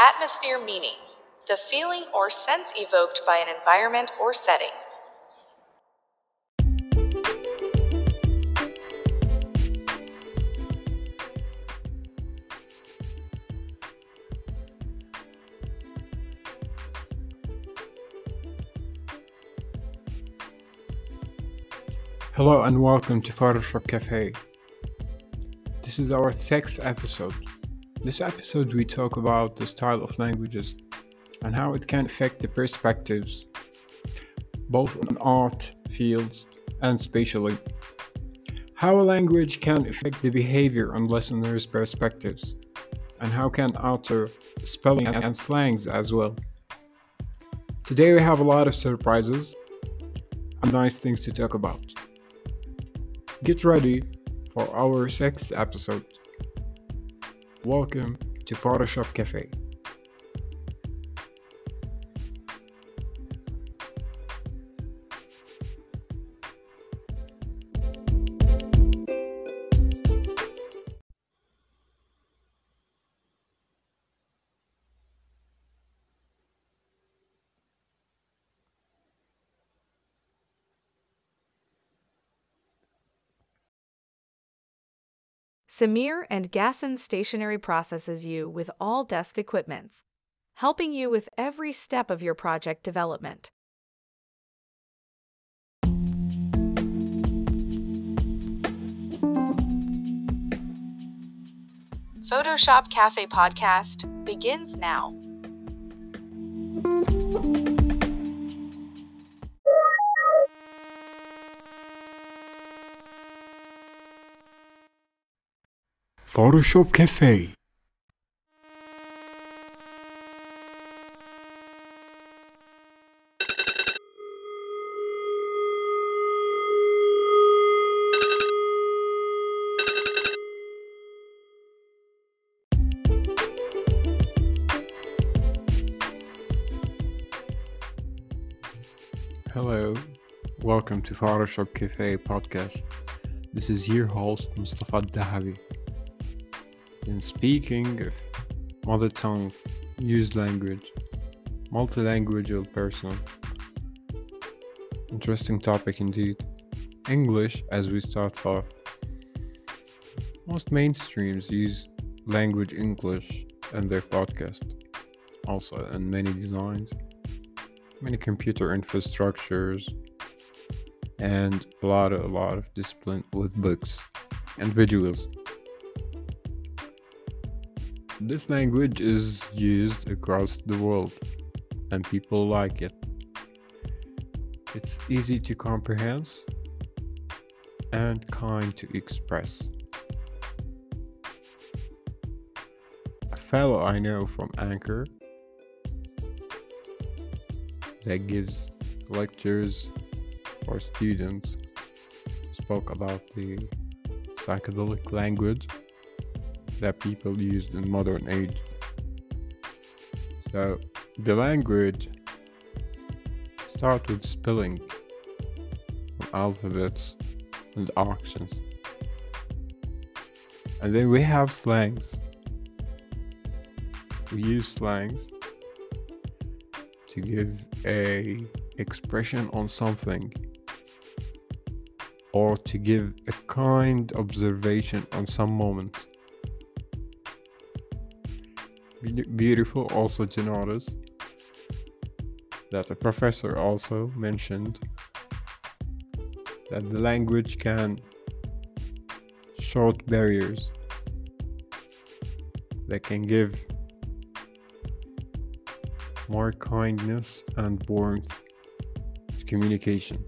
Atmosphere meaning the feeling or sense evoked by an environment or setting. Hello and welcome to Photoshop Cafe. This is our sixth episode. This episode we talk about the style of languages and how it can affect the perspectives, both on art fields and spatially. How a language can affect the behavior on listeners' perspectives, and how can alter spelling and slangs as well. Today we have a lot of surprises and nice things to talk about. Get ready for our sixth episode. Welcome to Photoshop Cafe. Samir and Gasson Stationery processes you with all desk equipments, helping you with every step of your project development. Photoshop Cafe podcast begins now. Photoshop Cafe. Hello, welcome to Photoshop Cafe podcast. This is your host Mustafa Dahabi. In speaking of mother tongue, used language, multilingual person. Interesting topic indeed. English, as we start off. Most mainstreams use language English in their podcast, also in many designs, many computer infrastructures, and a lot a lot of discipline with books and visuals. This language is used across the world and people like it. It's easy to comprehend and kind to express. A fellow I know from Anchor that gives lectures for students spoke about the psychedelic language that people used in modern age. So the language start with spelling alphabets and actions. And then we have slangs. We use slangs to give a expression on something or to give a kind observation on some moment beautiful also to notice that the professor also mentioned. That the language can short barriers. That can give more kindness and warmth to communication.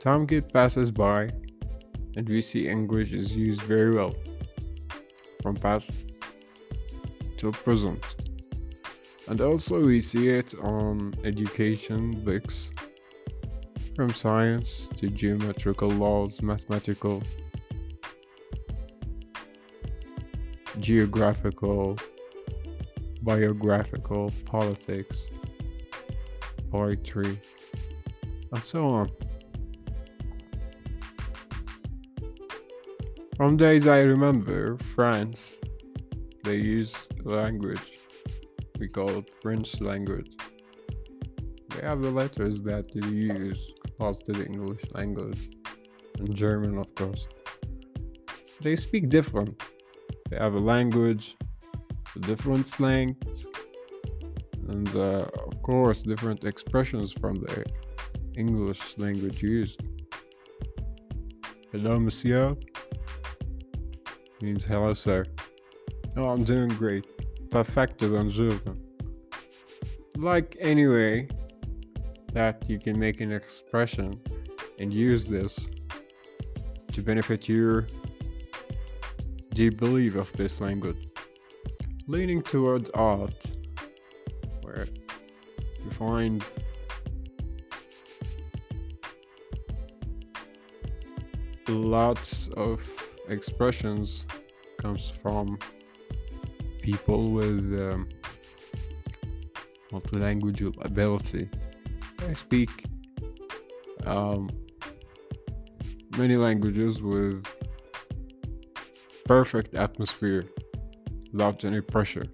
Time passes by and we see English is used very well from past to present. And also, we see it on education books from science to geometrical laws, mathematical, geographical, biographical, politics, poetry, and so on. From days I remember, France they use language. We call it French language. They have the letters that you use close to the English language, and German, of course. They speak different. They have a language, a different slang, and uh, of course, different expressions from the English language used. Hello, monsieur. Means hello, sir. Oh, I'm doing great. Perfecto, bonjour. Like, anyway, that you can make an expression and use this to benefit your deep belief of this language. Leaning towards art, where you find lots of expressions comes from people with um, multilingual ability. I speak um, many languages with perfect atmosphere without any pressure,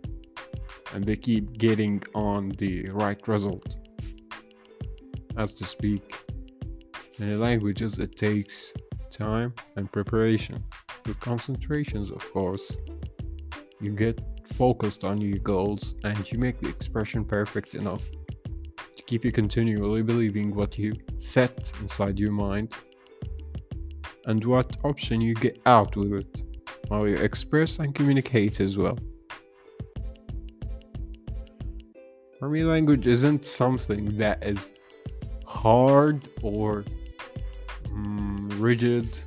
and they keep getting on the right result. As to speak many languages, it takes time and preparation. With concentrations, of course, you get focused on your goals and you make the expression perfect enough to keep you continually believing what you set inside your mind and what option you get out with it while you express and communicate as well. For me, language isn't something that is hard or mm, rigid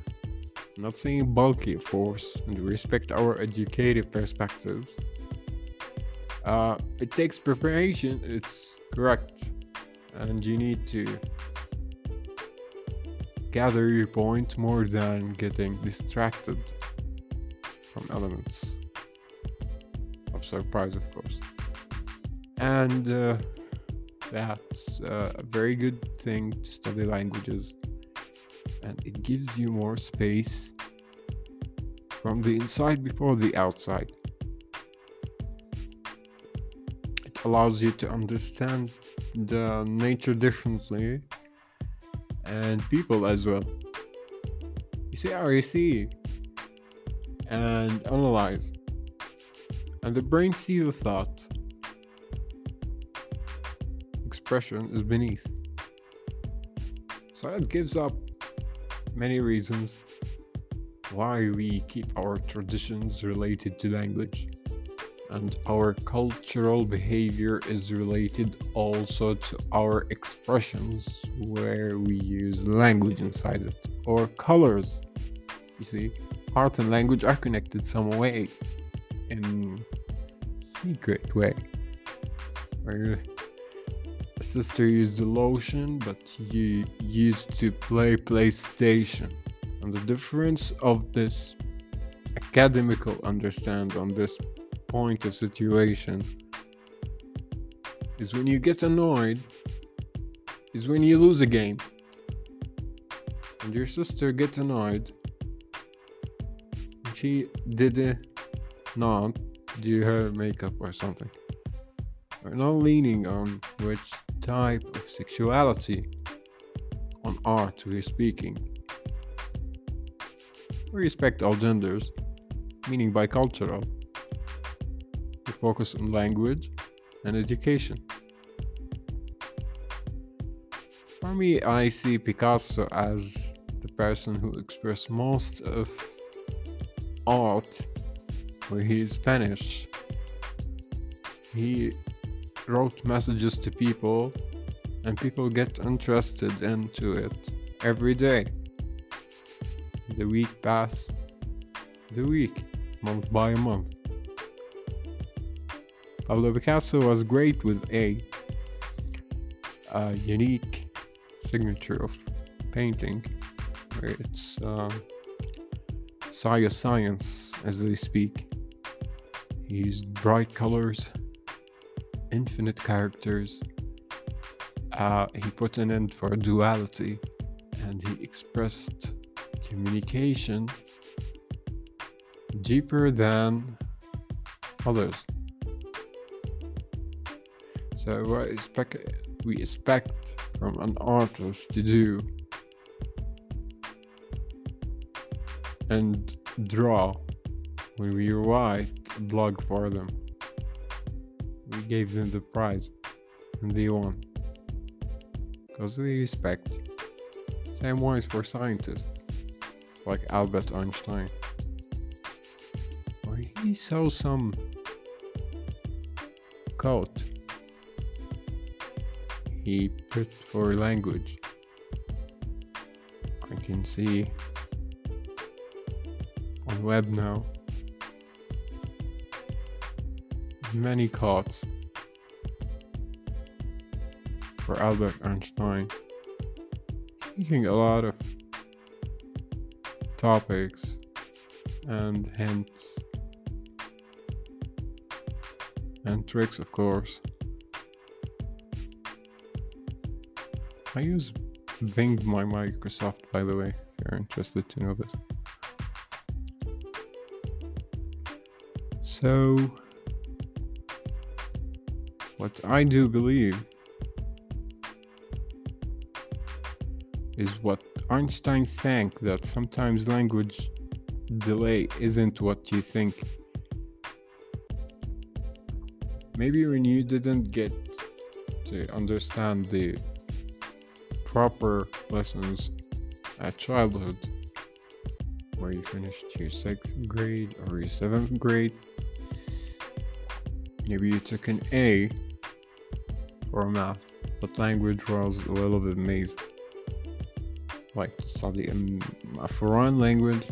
not saying bulky, of course, and respect our educative perspectives. Uh, it takes preparation, it's correct, and you need to gather your point more than getting distracted from elements of surprise, of course. And uh, that's uh, a very good thing to study languages and it gives you more space from the inside before the outside. It allows you to understand the nature differently and people as well. You see how you see and analyze, and the brain sees the thought. Expression is beneath. So it gives up many reasons why we keep our traditions related to language. And our cultural behavior is related also to our expressions, where we use language inside it, or colors. You see, art and language are connected some way, in secret way. Where sister used the lotion, but you used to play PlayStation. And the difference of this academical understand on this point of situation is when you get annoyed is when you lose a game. And your sister gets annoyed. She did not. Do her makeup or something? We're not leaning on which type of sexuality on art we're speaking. We respect all genders, meaning bicultural. We focus on language and education. For me, I see Picasso as the person who expressed most of art where he is Spanish. He wrote messages to people and people get interested into it every day. The week pass, the week, month by month. Pablo Picasso was great with a, a unique signature of painting, where it's uh, science as they speak. He used bright colors infinite characters. Uh, he put an end for duality and he expressed communication deeper than others. So what expect we expect from an artist to do and draw when we write a blog for them. We gave them the prize and they won. Because we respect. Same wise for scientists like Albert Einstein. Where he saw some code he put for language. I can see on web now many codes for Albert Einstein speaking a lot of topics and hints and tricks of course I use Bing my Microsoft, by the way, if you're interested to know this. So, what I do believe is what Einstein think that sometimes language delay isn't what you think. Maybe when you didn't get to understand the proper lessons at childhood, where you finished your sixth grade or your seventh grade. Maybe you took an A for math, but language was a little bit amazed. Like study a foreign language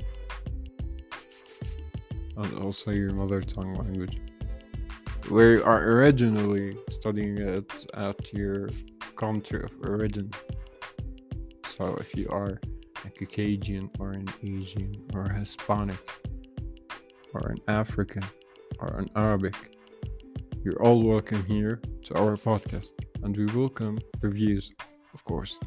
and also your mother tongue language. We are originally studying it at your country of origin. So if you are a Caucasian or an Asian or a Hispanic or an African or an Arabic, you're all welcome here to our podcast and we welcome reviews, of course.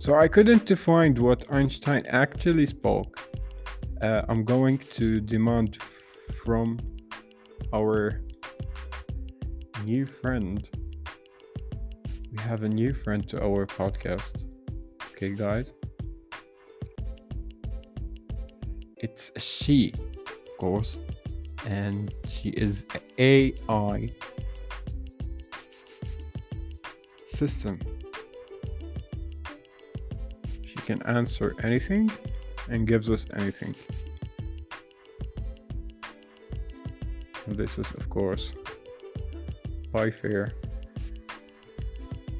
So I couldn't find what Einstein actually spoke. Uh, I'm going to demand from our new friend we have a new friend to our podcast. Okay, guys. It's a she, of course, and she is AI system. Can answer anything and gives us anything. This is, of course, by fair.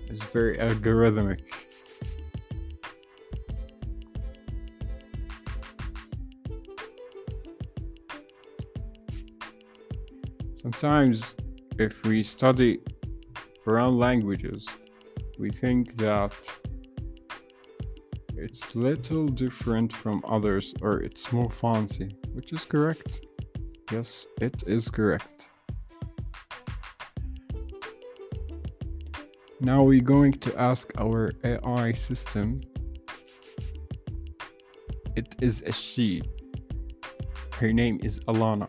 It's very algorithmic. Sometimes, if we study foreign languages, we think that it's little different from others or it's more fancy, which is correct. Yes, it is correct. Now we're going to ask our AI system. It is a she. Her name is Alana.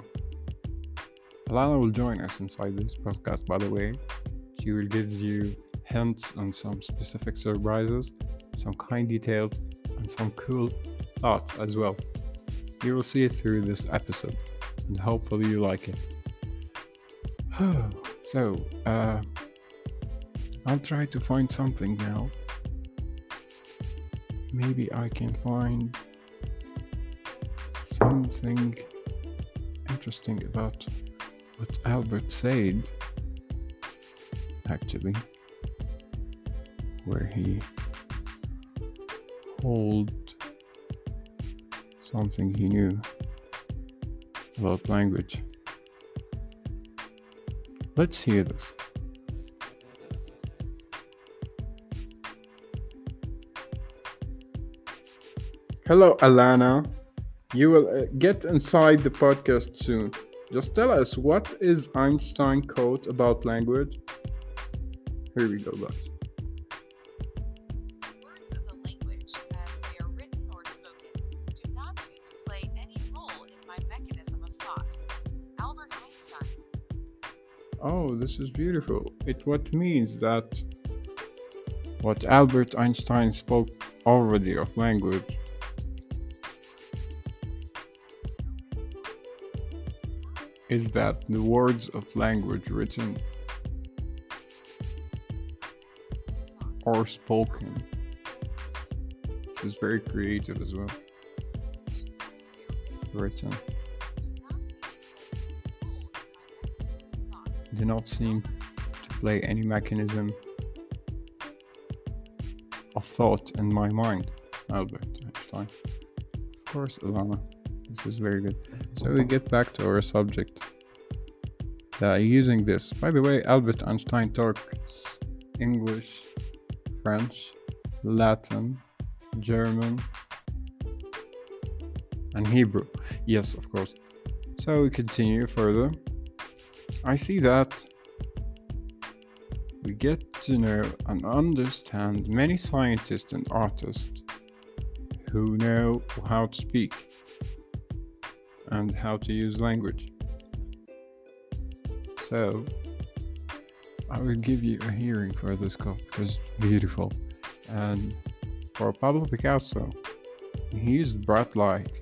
Alana will join us inside this podcast, by the way. She will give you hints on some specific surprises, some kind details, and some cool thoughts as well. You will see it through this episode, and hopefully you like it. so, uh, I'll try to find something now. Maybe I can find something interesting about what Albert said, actually, where he hold something he knew about language. Let's hear this. Hello, Alana. You will uh, get inside the podcast soon. Just tell us what is Einstein quote about language? Here we go, guys. This is beautiful. It what means that what Albert Einstein spoke already of language. Is that the words of language written or spoken? This is very creative as well. Written. Not seem to play any mechanism of thought in my mind, Albert Einstein. Of course, Alana. This is very good. So we get back to our subject. Uh, using this. By the way, Albert Einstein talks English, French, Latin, German, and Hebrew. Yes, of course. So we continue further. I see that we get to know and understand many scientists and artists who know how to speak and how to use language. So, I will give you a hearing for this cup because beautiful. And for Pablo Picasso, he used bright light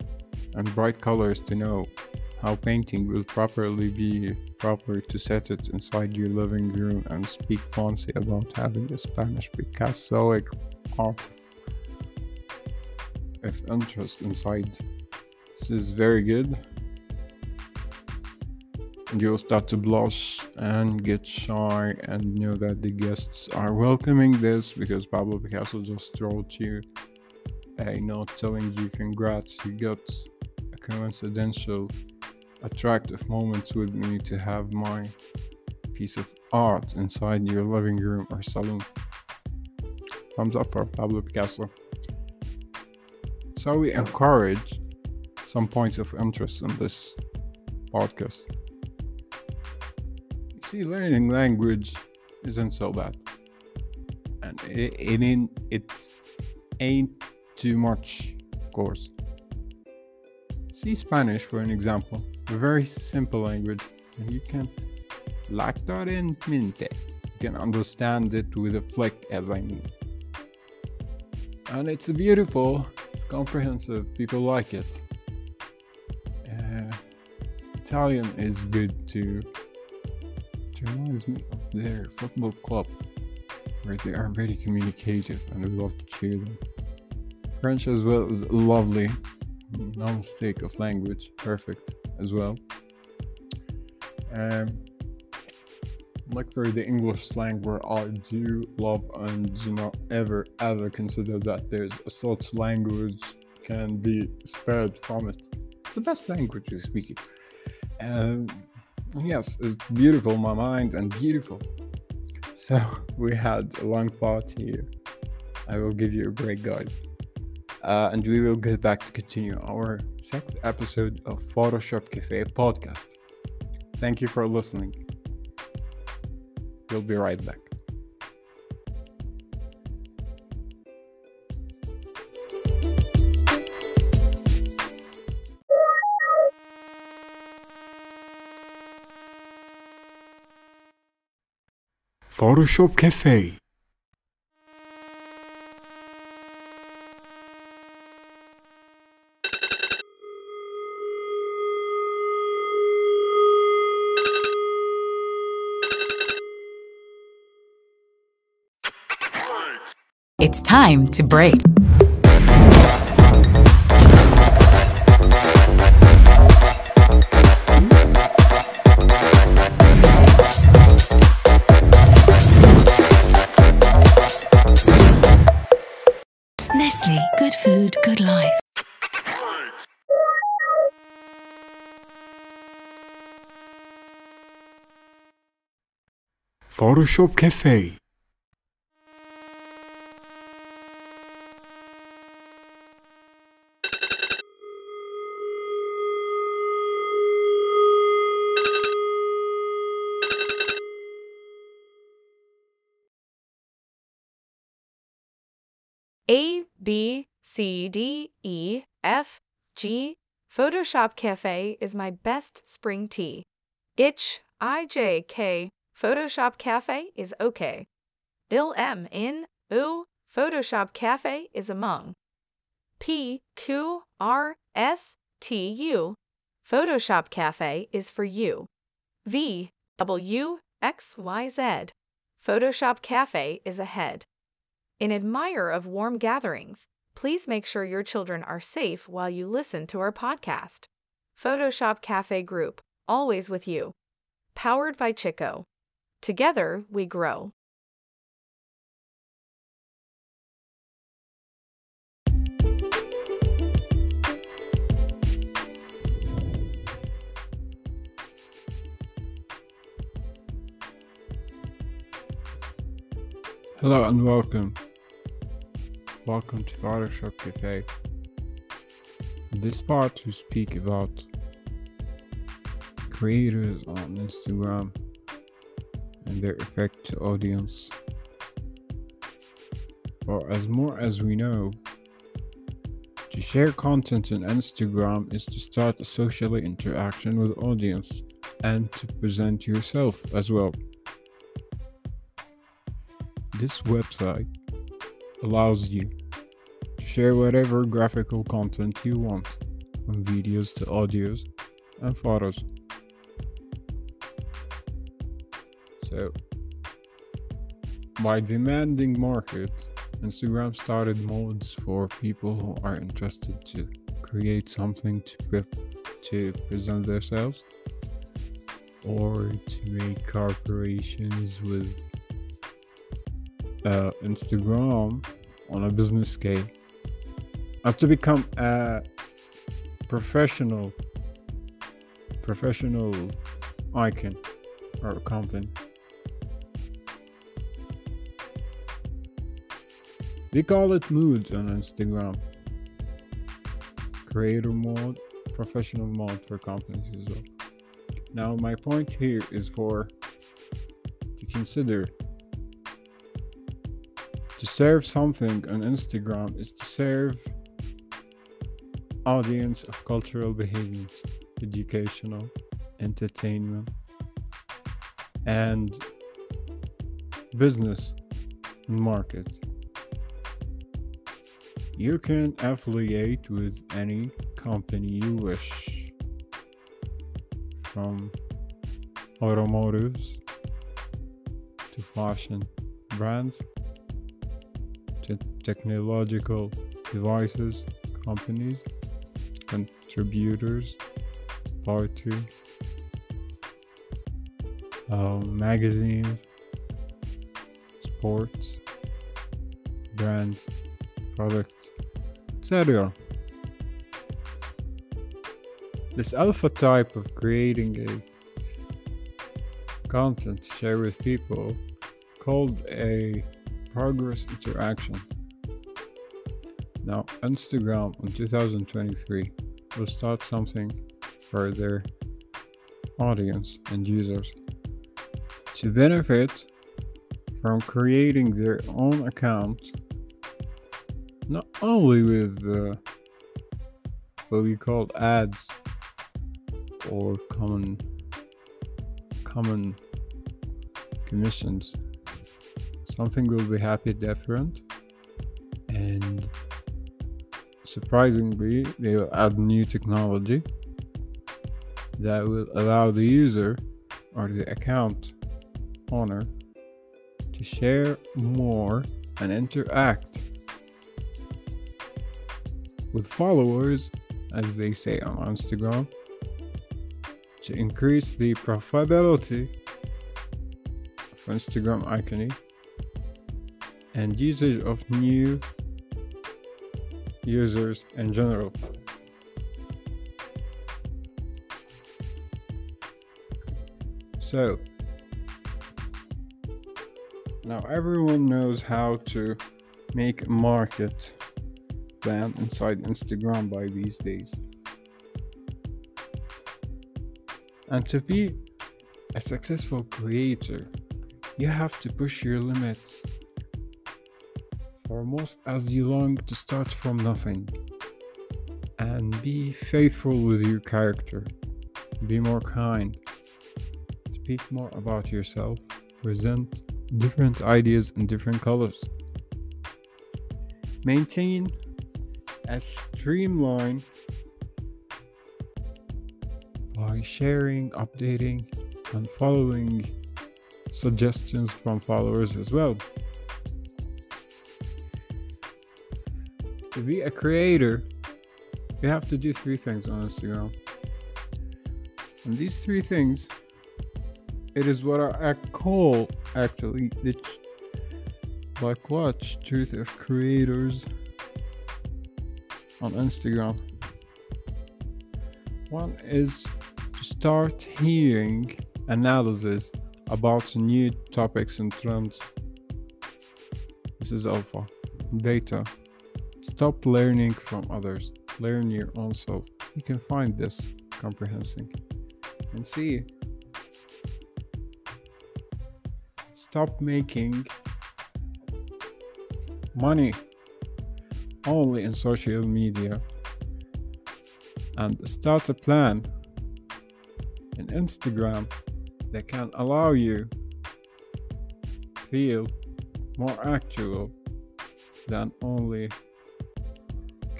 and bright colors to know how painting will properly be proper to set it inside your living room and speak fancy about having a Spanish Picassoic art of interest inside. This is very good. And you'll start to blush and get shy and know that the guests are welcoming this because Pablo Picasso just wrote you a note telling you congrats, you got a coincidental attractive moments with me to have my piece of art inside your living room or salon. Thumbs up for Pablo Picasso. So we encourage some points of interest in this podcast. See, learning language isn't so bad, and it, it ain't it ain't too much, of course. See Spanish for an example very simple language and you can like that in mente you can understand it with a flick as i mean. And it's beautiful. It's comprehensive. People like it. Uh, italian is good too. It reminds me of their football club where they are very communicative and we love to cheer them. French as well is lovely. No mistake of language. Perfect as well. Um, like for the English slang, where I do love and do not ever ever consider that there's a such language can be spared from it. The best language to speak. Um, yes, it's beautiful, my mind, and beautiful. So we had a long part here. I will give you a break, guys uh, and we will get back to continue our sixth episode of Photoshop Cafe podcast. Thank you for listening. We'll be right back. Photoshop Cafe time to break. Nestle, good food, good life. Photoshop Cafe A, B, C, D, E, F, G. Photoshop Cafe is my best spring tea. Itch, IJK Photoshop Cafe is okay. Bill M in U Photoshop Cafe is among. P Q R S T U Photoshop Cafe is for you. V W X Y Z Photoshop Cafe is ahead. In admire of warm gatherings, please make sure your children are safe while you listen to our podcast. Photoshop Cafe Group, always with you. Powered by Chico. Together, we grow. Hello and welcome. Welcome to Photoshop Cafe. This part we speak about creators on Instagram and their effect to audience. Or as more as we know, to share content on Instagram is to start a social interaction with audience and to present yourself as well. This website allows you to share whatever graphical content you want, from videos to audios and photos. So, by demanding market, Instagram started modes for people who are interested to create something to pre- to present themselves or to make corporations with uh, Instagram on a business scale as to become a professional professional icon or company. We call it moods on Instagram. Creator mode, professional mode for companies as well. Now my point here is for to consider to serve something on Instagram is to serve audience of cultural behaviors, educational, entertainment, and business and market. You can affiliate with any company you wish, from automotives to fashion brands to technological devices companies, contributors, party, um, magazines, sports, brands, products, etc. This alpha type of creating a content to share with people called a progress interaction. Now, Instagram in 2023 will start something for their audience and users to benefit from creating their own account, not only with the what we call ads or common common commissions. Something will be happy different and surprisingly they will add new technology that will allow the user or the account owner to share more and interact with followers as they say on Instagram to increase the profitability of Instagram iconic and usage of new users in general. So, now everyone knows how to make a market plan inside Instagram by these days. And to be a successful creator, you have to push your limits almost as you long to start from nothing. And be faithful with your character. Be more kind. speak more about yourself, present different ideas in different colors. Maintain a streamline by sharing, updating, and following suggestions from followers as well. To be a creator, you have to do three things on Instagram. And these three things, it is what I call actually the like watch truth of creators on Instagram. One is to start hearing analysis about new topics and trends. This is alpha. Beta. Stop learning from others. Learn your own self. You can find this comprehending and see. Stop making money only in social media and start a plan in Instagram that can allow you feel more actual than only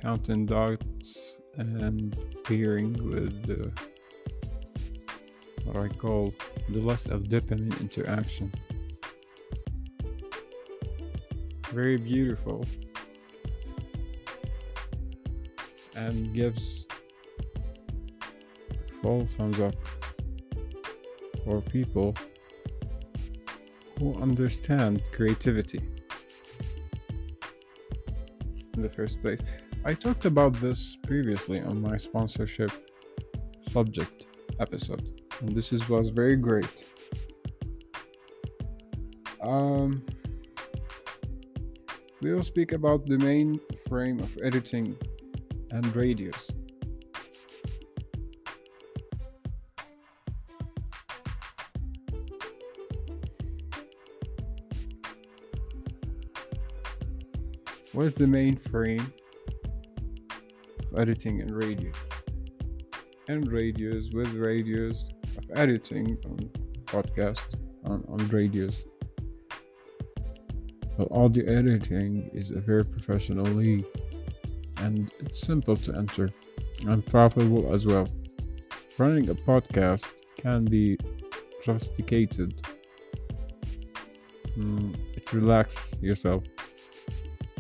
counting dots and peering with the what I call the less of dopamine interaction. Very beautiful and gives full thumbs up for people who understand creativity in the first place. I talked about this previously on my sponsorship subject episode, and this is, was very great. Um, we will speak about the main frame of editing and radius. What's the main frame editing and radius? And radius with radius of editing on podcast on, on radius. But audio editing is a very professional league and it's simple to enter and profitable as well. Running a podcast can be sophisticated. Mm, it relaxes yourself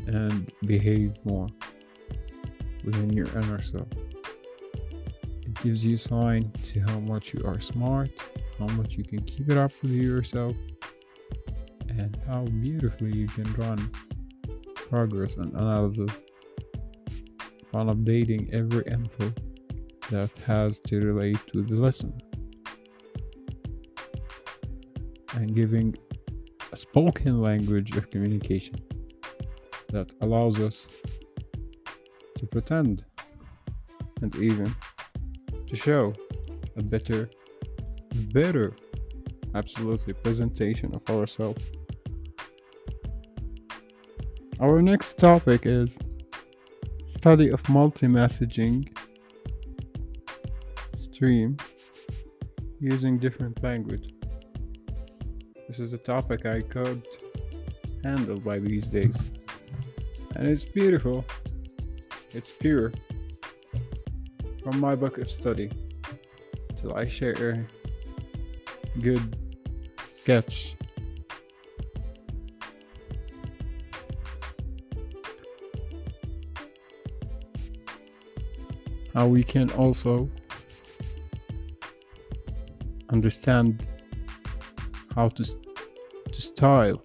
and behave more within your inner self. It gives you a sign to how much you are smart, how much you can keep it up with yourself, and how beautifully you can run progress and analysis while updating every info that has to relate to the lesson and giving a spoken language of communication that allows us to pretend. And even to show a better better absolutely presentation of ourselves. Our next topic is study of multi-messaging stream using different language. This is a topic i could handle by these days. And it's beautiful. It's pure. From my book of study, till I share a good sketch. How we can also understand how to to style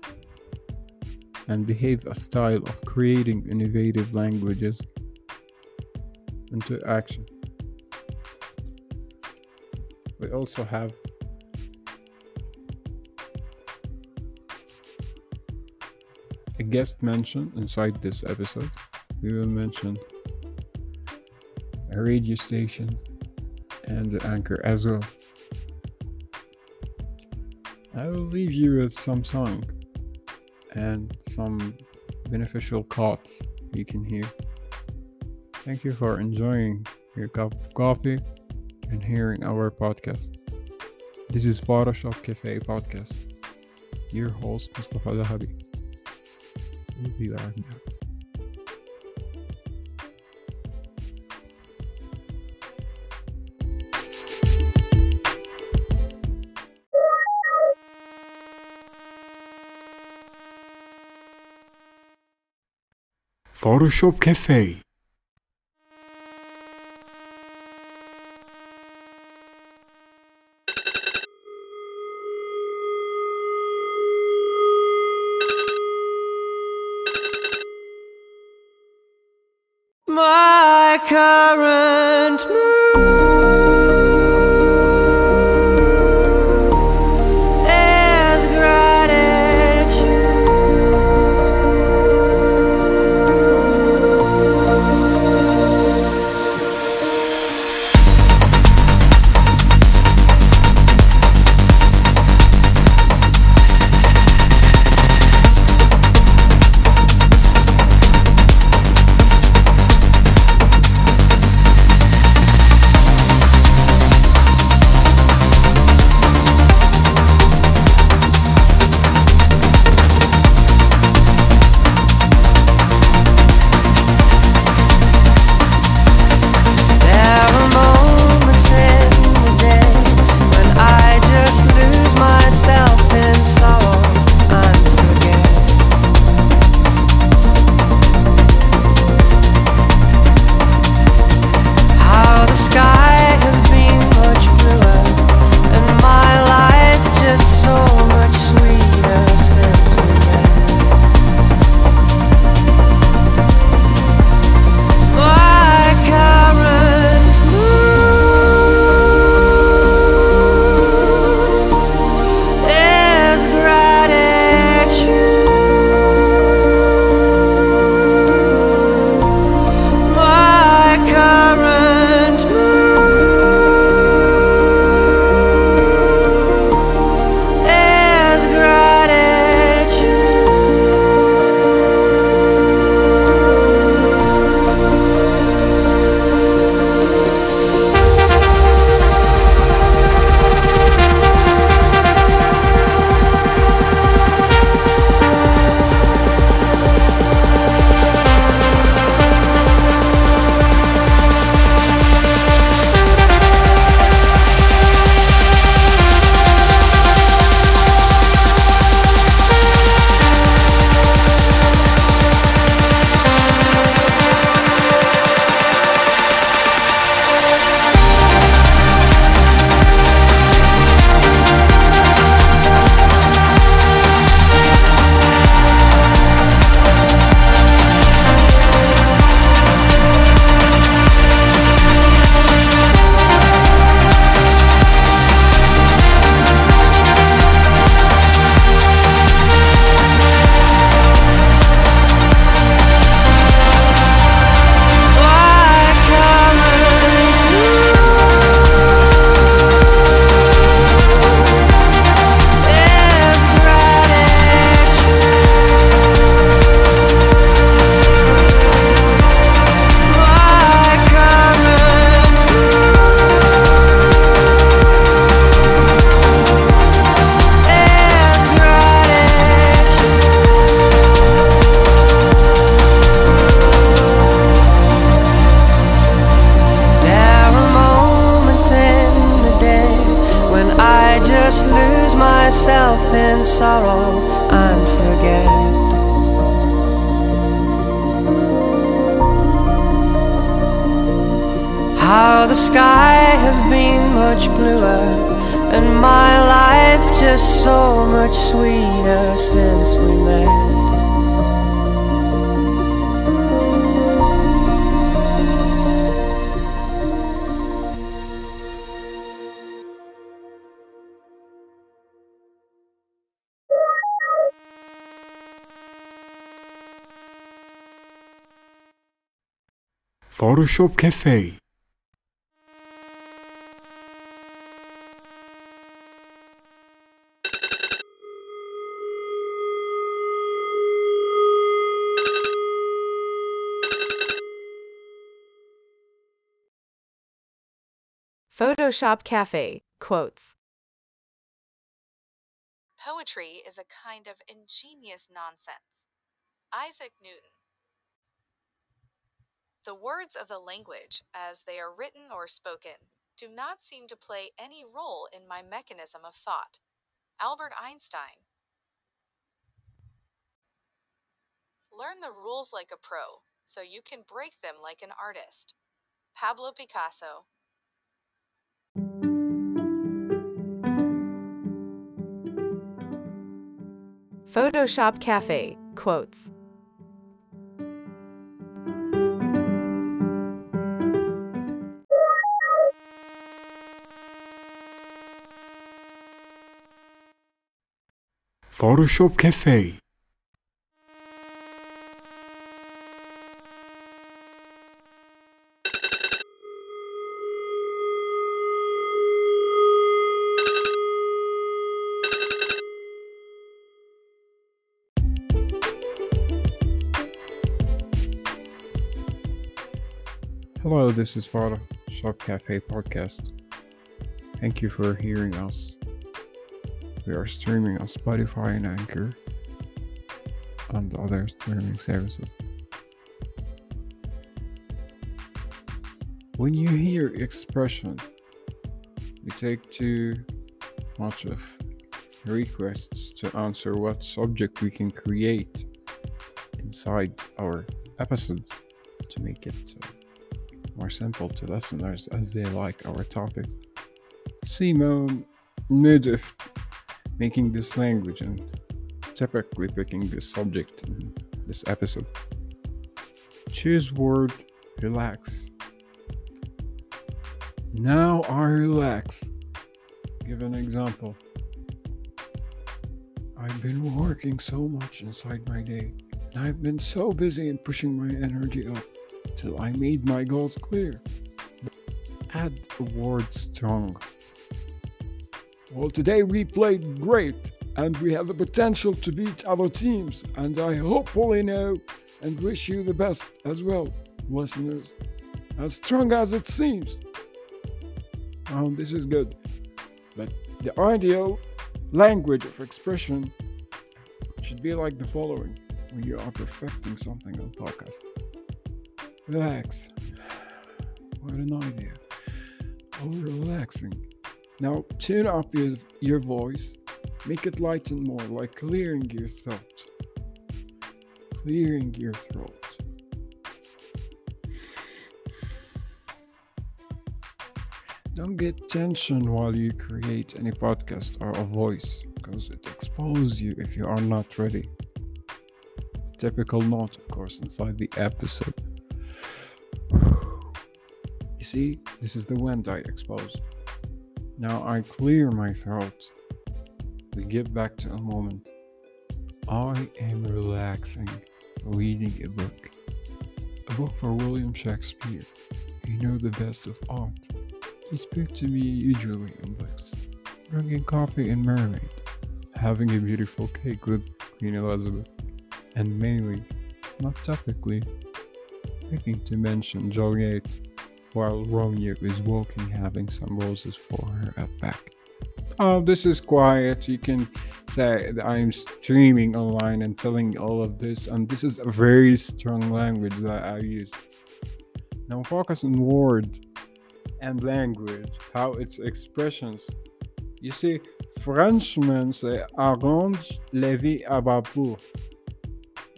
and behave a style of creating innovative languages into action. We also have a guest mention inside this episode. We will mention a radio station and the anchor as well. I will leave you with some song and some beneficial quotes you can hear. Thank you for enjoying your cup of coffee and hearing our podcast. This is Photoshop Cafe podcast. Your host Mustafa Dahabi. We'll be back. Photoshop Cafe. Photoshop Cafe. Photoshop Cafe quotes Poetry is a kind of ingenious nonsense. Isaac Newton. The words of the language, as they are written or spoken, do not seem to play any role in my mechanism of thought. Albert Einstein. Learn the rules like a pro, so you can break them like an artist. Pablo Picasso. Photoshop Cafe quotes. Photoshop Cafe. Hello, this is Photoshop Cafe podcast. Thank you for hearing us. We are streaming on Spotify and Anchor and other streaming services. When you hear expression, we take too much of requests to answer what subject we can create inside our episode to make it more simple to listeners as they like our topics. Simon mood making this language and typically picking this subject in this episode. Choose word relax. Now I relax. Give an example. I've been working so much inside my day, and I've been so busy in pushing my energy up till I made my goals clear. Add the word strong. Well, today we played great and we have the potential to beat other teams, and I hopefully know and wish you the best as well, listeners. As strong as it seems. Oh, this is good. But the ideal language of expression should be like the following when you are perfecting something on podcast. Relax. What an idea. Oh, relaxing. Now tune up your, your voice, make it lighten more, like clearing your throat. Clearing your throat. Don't get tension while you create any podcast or a voice, because it exposes you if you are not ready. Typical note, of course, inside the episode. You see, this is the wind I exposed. Now I clear my throat. We get back to a moment. I am relaxing, reading a book. A book for William Shakespeare. You know the best of art. He spoke to me usually in books. Drinking coffee and Mermaid. Having a beautiful cake with Queen Elizabeth. And mainly, not topically, picking to mention Juliet while Romeo is walking having some roses for her at back. Oh, this is quiet. You can say I'm streaming online and telling all of this, and this is a very strong language that I use. Now focus on words and language, how its expressions. You see, Frenchmen say arrange la vie à bas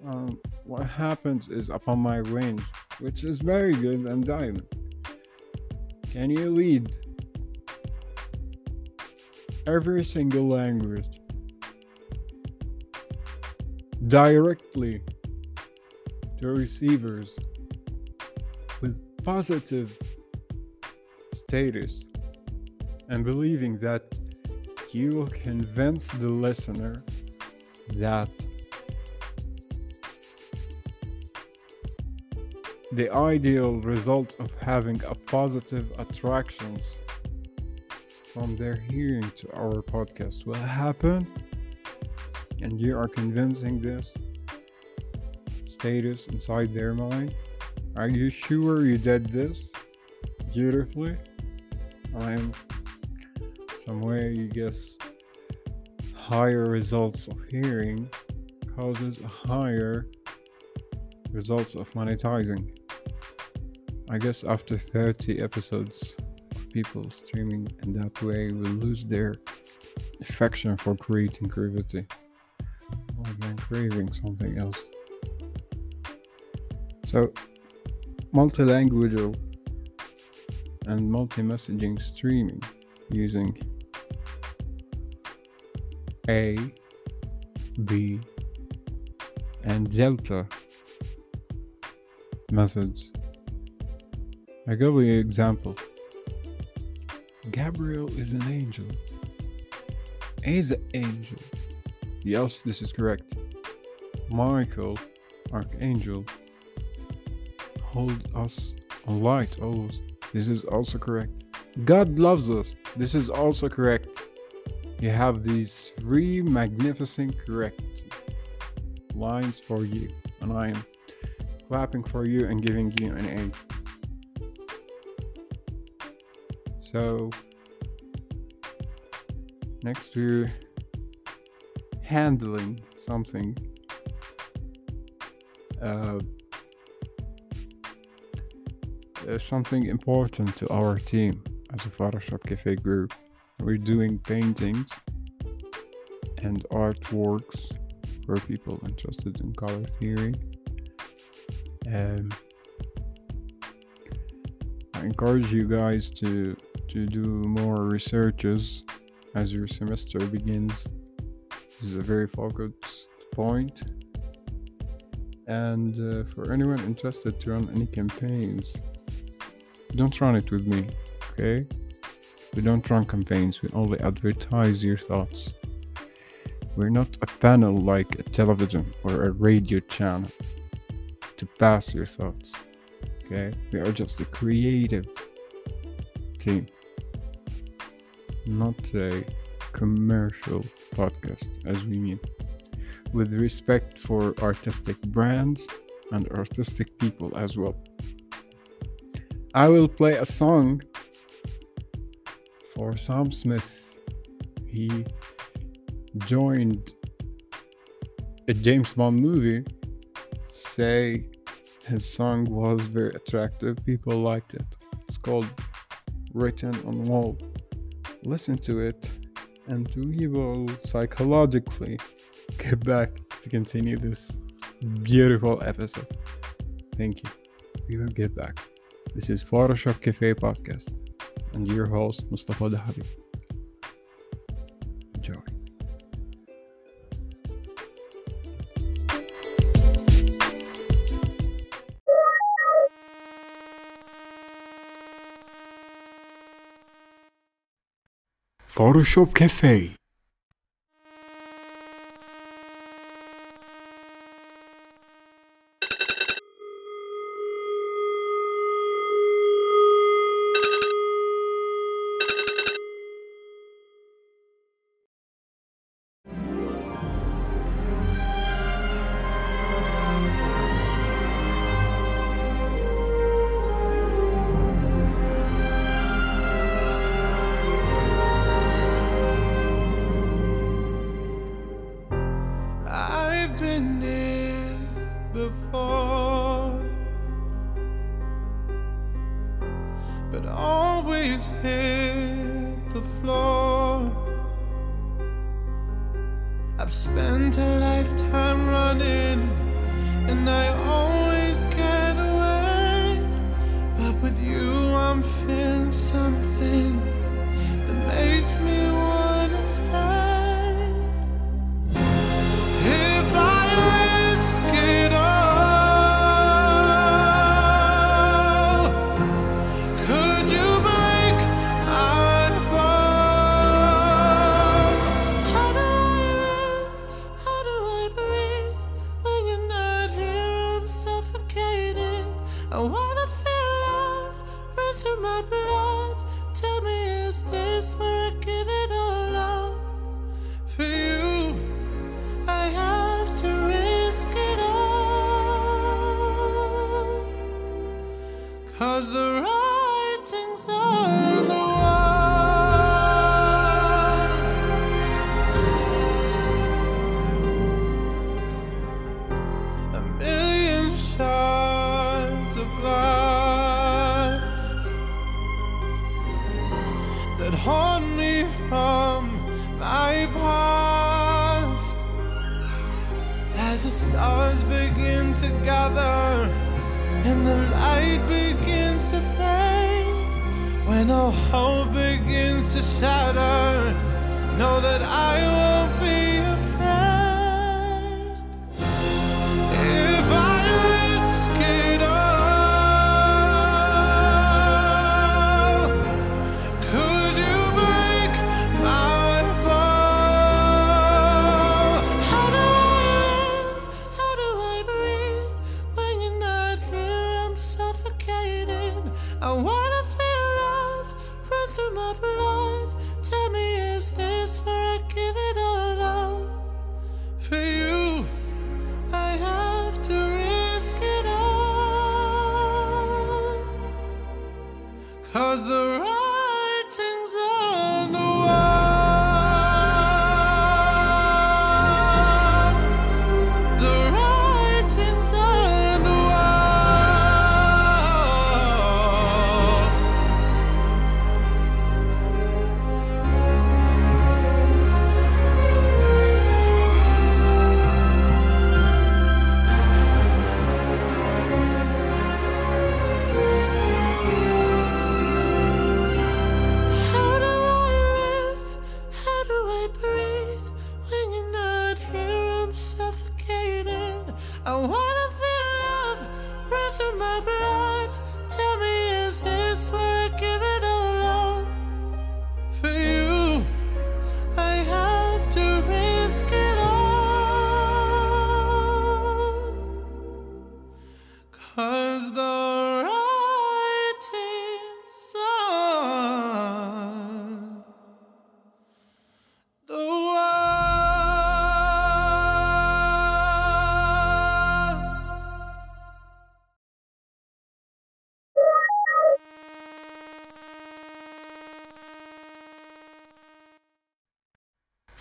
Um, what happens is upon my range, which is very good and diamond. Can you lead every single language directly to receivers with positive status and believing that you will convince the listener that the ideal result of having a positive attractions from their hearing to our podcast will happen. And you are convincing this status inside their mind. Are you sure you did this beautifully? I'm some way you guess higher results of hearing causes higher results of monetizing. I guess after 30 episodes people streaming in that way will lose their affection for creating creativity more than craving something else. So, multilingual and multi messaging streaming using A, B, and Delta methods. I give you an example. Gabriel is an angel. A is an angel. Yes, this is correct. Michael, archangel, hold us on light always. This is also correct. God loves us. This is also correct. You have these three magnificent correct lines for you, and I am clapping for you and giving you an A. So, next to handling something, uh, something important to our team as a Photoshop Cafe group. We're doing paintings and artworks for people interested in color theory. Um, I encourage you guys to to do more researches as your semester begins. This is a very focused point. And uh, for anyone interested to run any campaigns, don't run it with me, okay? We don't run campaigns, we only advertise your thoughts. We're not a panel like a television or a radio channel to pass your thoughts. Okay? We are just a creative team, not a commercial podcast as we mean. With respect for artistic brands and artistic people as well. I will play a song for Sam Smith. He joined a James Bond movie. Say his song was very attractive. People liked it. It's called Written on Wall. Listen to it, and we will psychologically get back to continue this beautiful episode. Thank you. We will get back. This is Photoshop Cafe Podcast, and your host Mustafa Dahabi. Photoshop Cafe.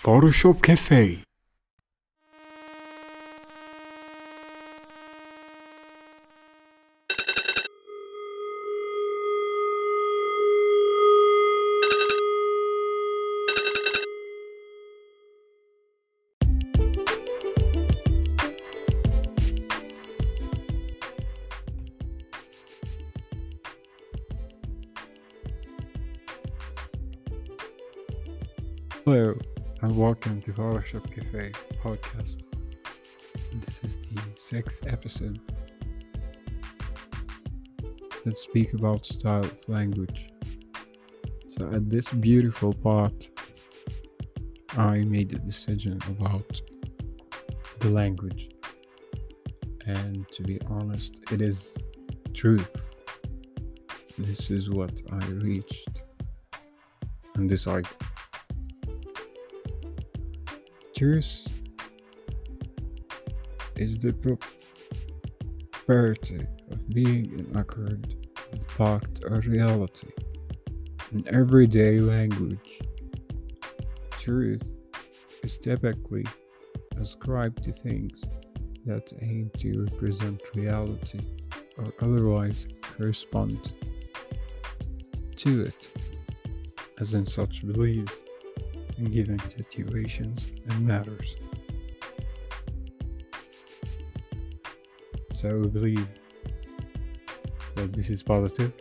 Photoshop Cafe. Photoshop Cafe podcast. This is the sixth episode. Let's speak about style of language. So, at this beautiful part, I made a decision about the language. And to be honest, it is truth. This is what I reached and decided. Truth is the property of being in accord with fact or reality in everyday language. Truth is typically ascribed to things that aim to represent reality or otherwise correspond to it, as in such beliefs in given situations and matters. So we believe that this is positive,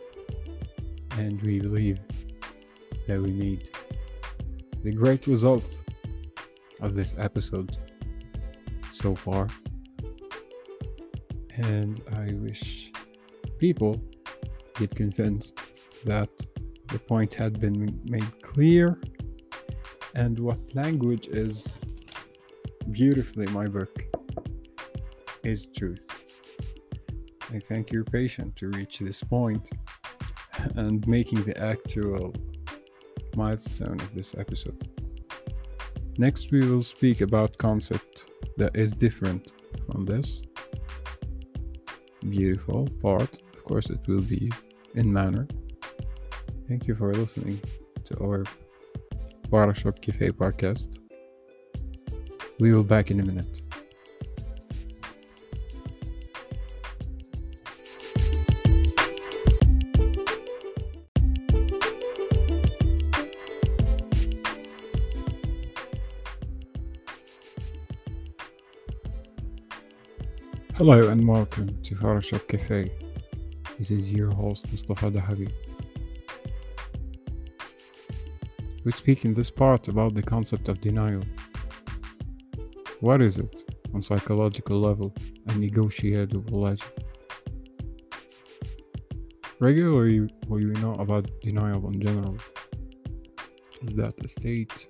and we believe that we made the great result of this episode so far. And I wish people get convinced that the point had been made clear and what language is beautifully my book is truth. I thank your patience to reach this point and making the actual milestone of this episode. Next we will speak about concept that is different from this beautiful part. Of course it will be in manner. Thank you for listening to our Photoshop Cafe podcast. We will back in a minute. Hello and welcome to Photoshop Cafe. This is your host Mustafa Dahabi. We speak in this part about the concept of denial. What is it on psychological level and negotiable logic? Regularly, what we know about denial in general is that a state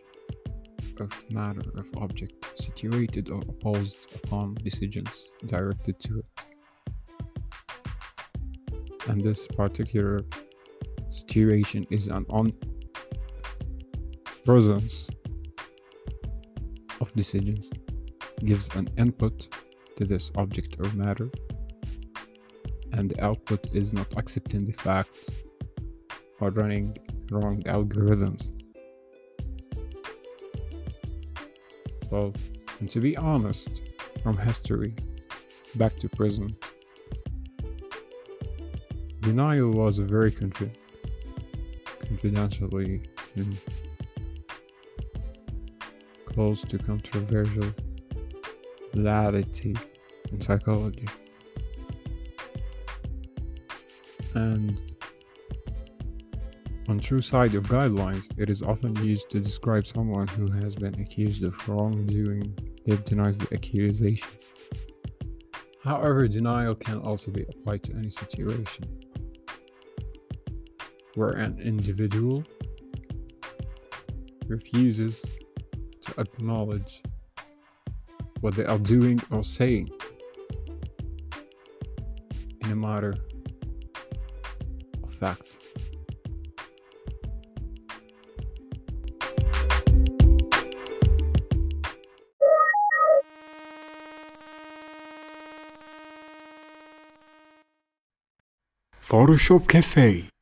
of matter of object situated or opposed upon decisions directed to it. And this particular situation is an on presence of decisions gives an input to this object or matter and the output is not accepting the facts or running wrong algorithms. Well and to be honest from history back to prison denial was a very confi- confidentially and close to controversial reality in psychology. And on true side of guidelines, it is often used to describe someone who has been accused of wrongdoing yet denies the accusation. However, denial can also be applied to any situation where an individual refuses acknowledge what they are doing or saying in a matter of fact. Photoshop Cafe.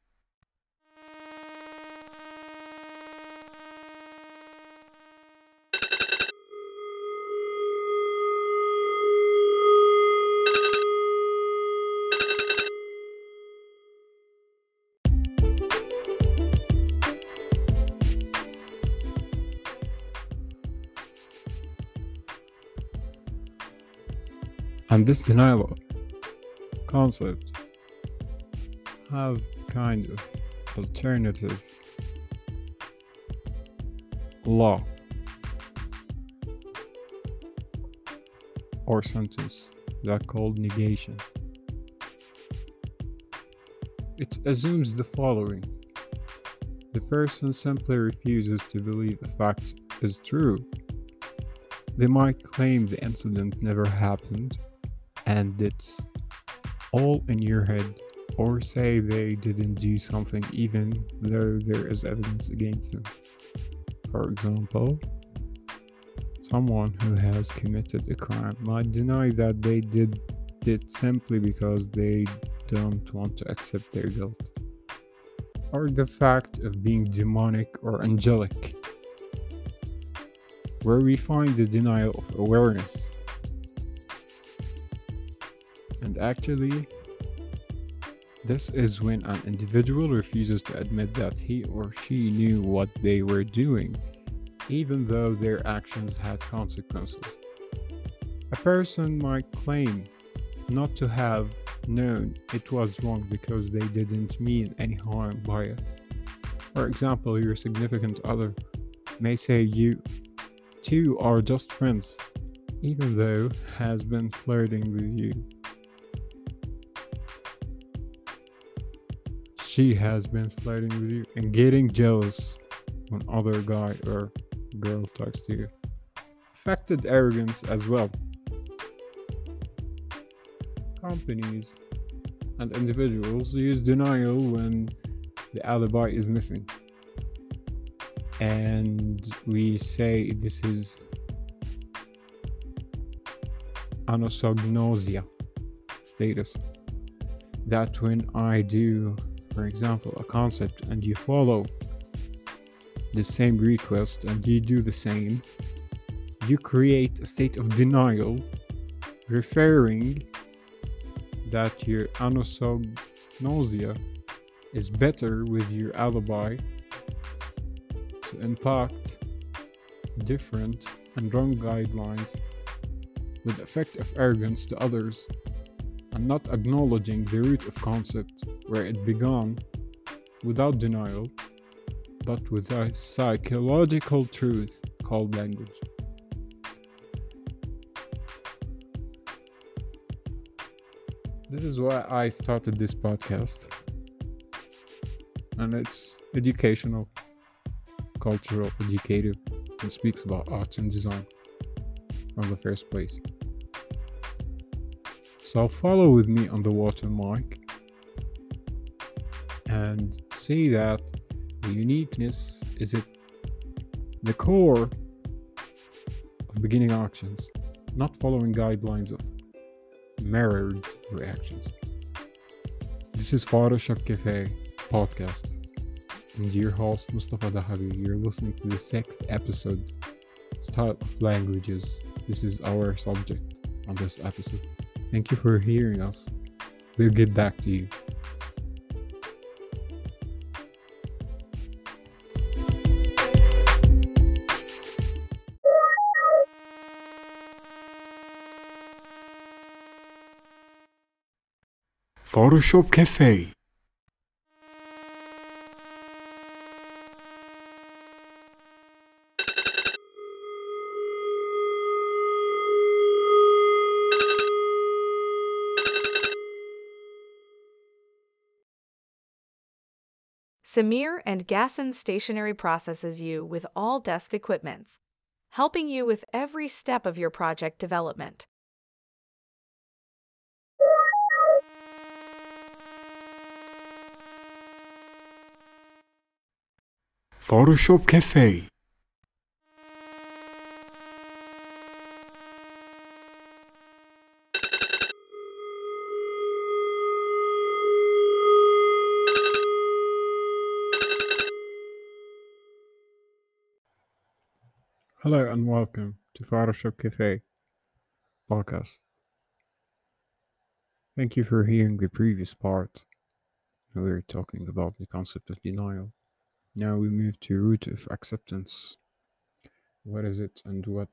And this denial concept have kind of alternative law or sentence that called negation. It assumes the following. The person simply refuses to believe the fact is true. They might claim the incident never happened and it's all in your head, or say they didn't do something even though there is evidence against them. For example, someone who has committed a crime might deny that they did it simply because they don't want to accept their guilt, or the fact of being demonic or angelic, where we find the denial of awareness actually, this is when an individual refuses to admit that he or she knew what they were doing, even though their actions had consequences. A person might claim not to have known it was wrong because they didn't mean any harm by it. For example, your significant other may say you two are just friends, even though has been flirting with you. She has been flirting with you and getting jealous when other guy or girl talks to you. Affected arrogance as well. Companies and individuals use denial when the alibi is missing. And we say this is anosognosia status. That when I do for example, a concept and you follow the same request and you do the same, you create a state of denial referring that your anosognosia is better with your alibi to impact different and wrong guidelines with effect of arrogance to others and not acknowledging the root of concept where it began without denial but with a psychological truth called language. This is why I started this podcast. And it's educational, cultural, educative, and speaks about arts and design from the first place. So follow with me on the watermark and see that the uniqueness is at the core of beginning auctions, not following guidelines of mirrored reactions. This is Photoshop Cafe podcast. And your host Mustafa Dahabi. You're listening to the sixth episode, Style of Languages. This is our subject on this episode. Thank you for hearing us. We'll get back to you. Photoshop Cafe. Samir and Gasson Stationery processes you with all desk equipments, helping you with every step of your project development. Photoshop Cafe. Hello and welcome to Photoshop Cafe podcast. Thank you for hearing the previous part. We were talking about the concept of denial. Now we move to root of acceptance. What is it and what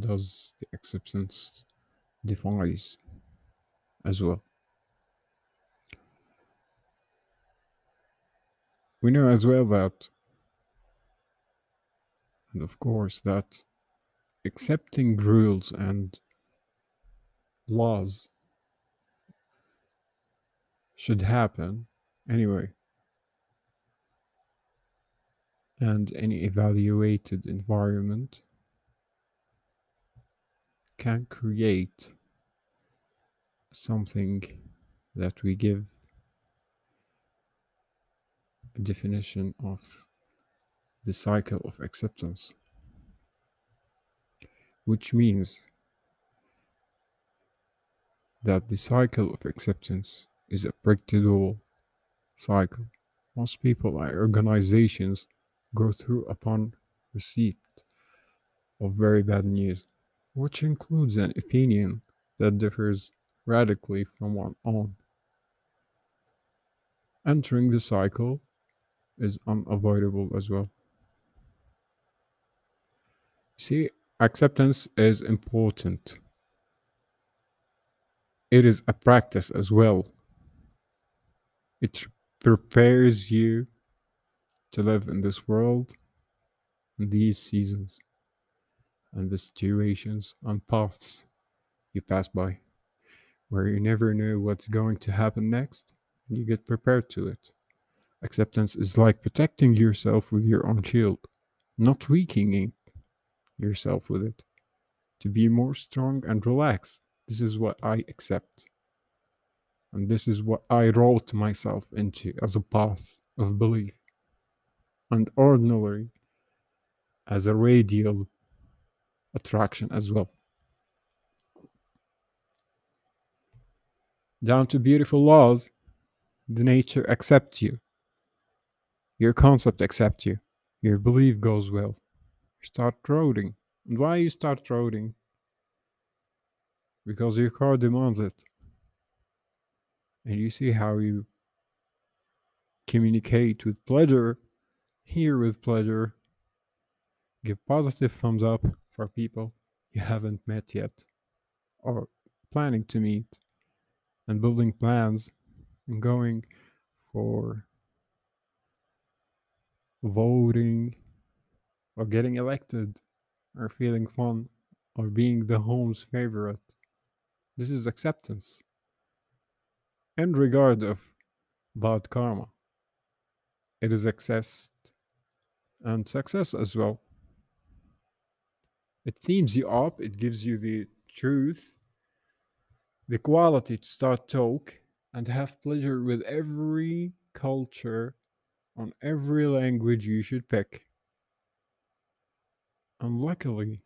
does the acceptance defines as well? We know as well that and of course that accepting rules and laws should happen anyway. And any evaluated environment can create something that we give a definition of the cycle of acceptance, which means that the cycle of acceptance is a predictable cycle. Most people and organizations go through upon receipt of very bad news, which includes an opinion that differs radically from one own. Entering the cycle is unavoidable as well. See, acceptance is important. It is a practice as well. It prepares you to live in this world, in these seasons, and the situations and paths you pass by, where you never know what's going to happen next, and you get prepared to it. Acceptance is like protecting yourself with your own shield, not weakening yourself with it. To be more strong and relaxed. This is what I accept. And this is what I wrote myself into as a path of belief. And ordinary as a radial attraction as well. Down to beautiful laws, the nature accepts you. Your concept accepts you. Your belief goes well start roading. And why you start roading? Because your car demands it. And you see how you communicate with pleasure, hear with pleasure, give positive thumbs up for people you haven't met yet or planning to meet and building plans and going for voting or getting elected or feeling fun or being the home's favorite. This is acceptance. In regard of bad karma, it is accessed and success as well. It themes you up, it gives you the truth, the quality to start talk and have pleasure with every culture on every language you should pick. And luckily,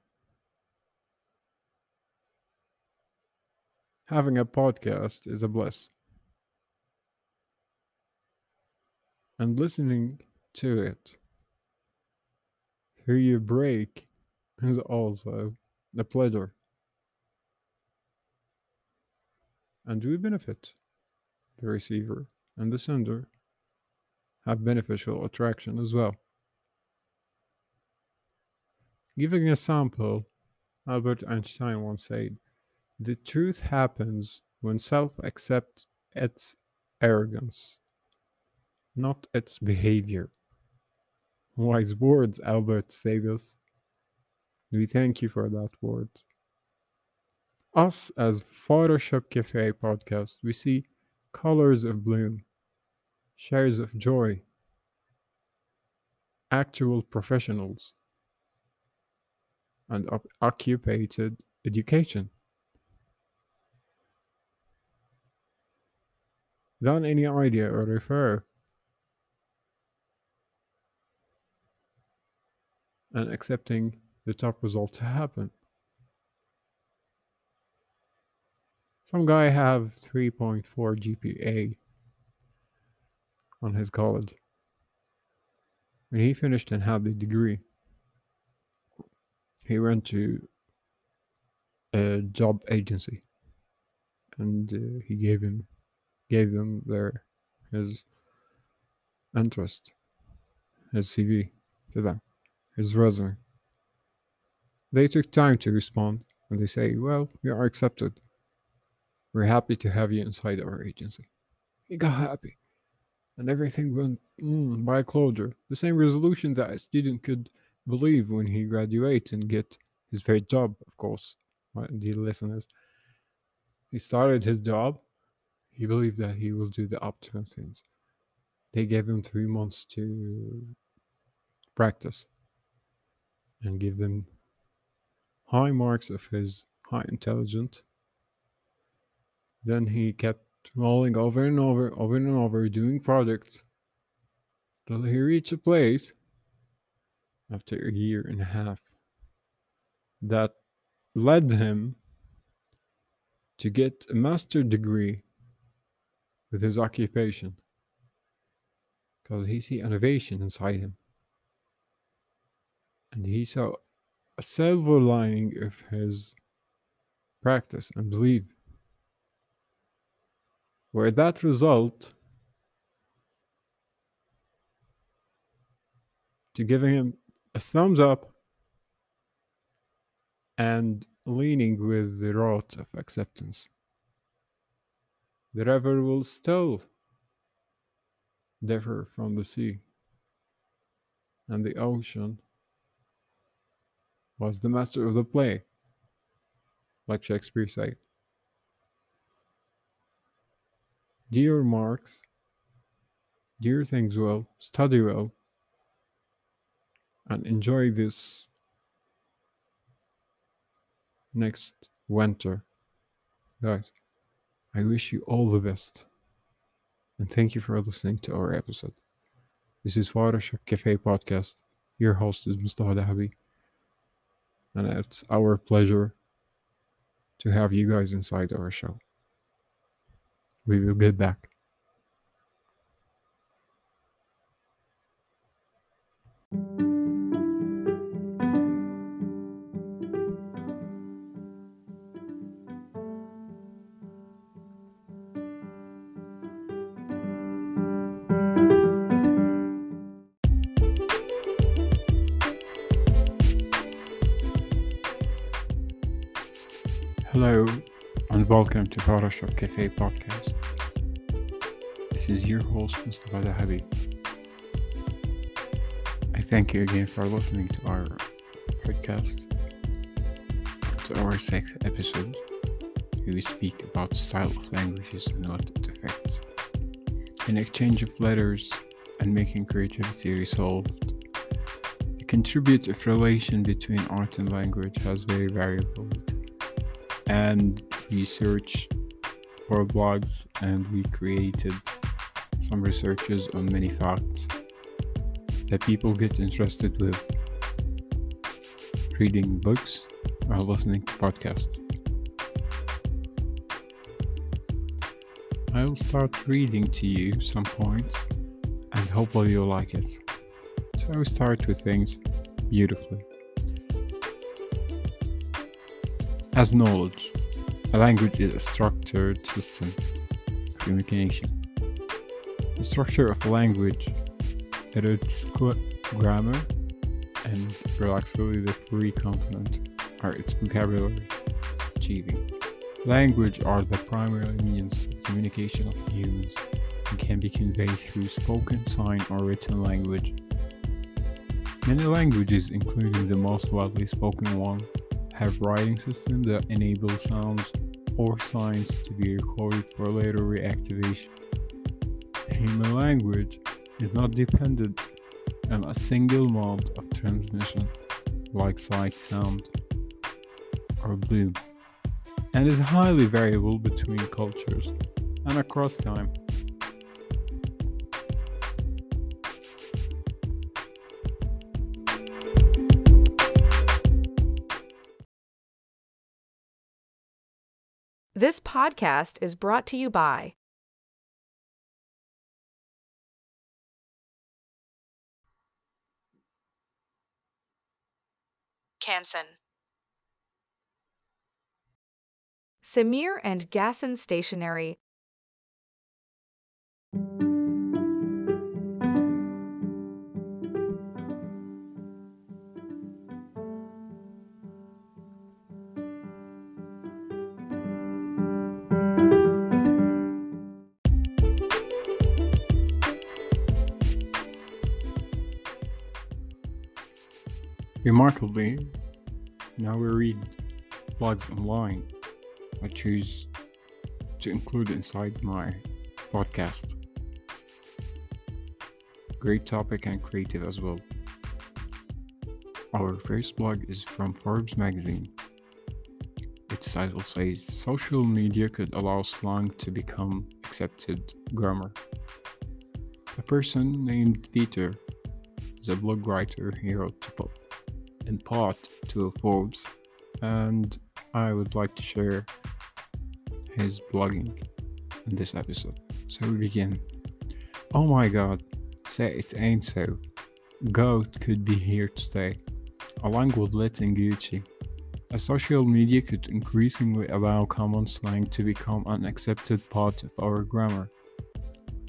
having a podcast is a bliss. And listening to it through your break is also a pleasure. And we benefit. The receiver and the sender have beneficial attraction as well. Giving a sample, Albert Einstein once said, The truth happens when self accepts its arrogance, not its behavior. Wise words, Albert say this. We thank you for that word. Us as Photoshop Cafe podcast, we see colors of bloom, shares of joy, actual professionals, and occupied education. Than any idea or refer and accepting the top result to happen. Some guy have 3.4 GPA on his college. When he finished and had the degree, he went to a job agency and uh, he gave him gave them their his interest his CV to them his resume. They took time to respond and they say well you are accepted. We're happy to have you inside our agency. He got happy and everything went mm, by closure. The same resolution that a student could believe when he graduates and get his first job, of course, my dear listeners. He started his job. He believed that he will do the optimum things. They gave him three months to practice and give them high marks of his high intelligence. Then he kept rolling over and over, over and over, doing projects till he reached a place after a year and a half that led him to get a master degree with his occupation because he see innovation inside him. And he saw a silver lining of his practice and belief where that result to giving him a thumbs up and leaning with the rod of acceptance. The river will still differ from the sea, and the ocean was the master of the play, like Shakespeare said. Dear Marx, dear things well, study well, and enjoy this next winter. Guys, I wish you all the best. And thank you for listening to our episode. This is Photoshop Cafe Podcast. Your host is Mustafa Dahabi. And it's our pleasure to have you guys inside our show. We will get back. And welcome to Photoshop Cafe podcast. This is your host, Mustafa Dahabi. I thank you again for listening to our podcast, to our sixth episode. We speak about style of languages and what it affects. In exchange of letters and making creativity resolved, the contributive relation between art and language has very variability and we searched for blogs and we created some researches on many facts that people get interested with reading books or listening to podcasts. I'll start reading to you some points and hopefully you'll like it. So we start with things beautifully. As knowledge, a language is a structured system of communication. The structure of a language is its grammar and relaxively the three component are its vocabulary achieving. Language are the primary means of communication of humans and can be conveyed through spoken, sign, or written language. Many languages, including the most widely spoken one, have writing systems that enable sounds or signs to be recorded for later reactivation. Human language is not dependent on a single mode of transmission like sight, sound, or bloom, and is highly variable between cultures and across time. This podcast is brought to you by Canson. Samir and Gasson Stationery. Remarkably, now we read blogs online. I choose to include inside my podcast. Great topic and creative as well. Our first blog is from Forbes magazine. Its title says Social media could allow slang to become accepted grammar. A person named Peter is a blog writer he wrote to in part to Forbes, and I would like to share his blogging in this episode. So we begin. Oh my god, say it ain't so. Goat could be here to stay, along with Lit and Gucci. As social media could increasingly allow common slang to become an accepted part of our grammar.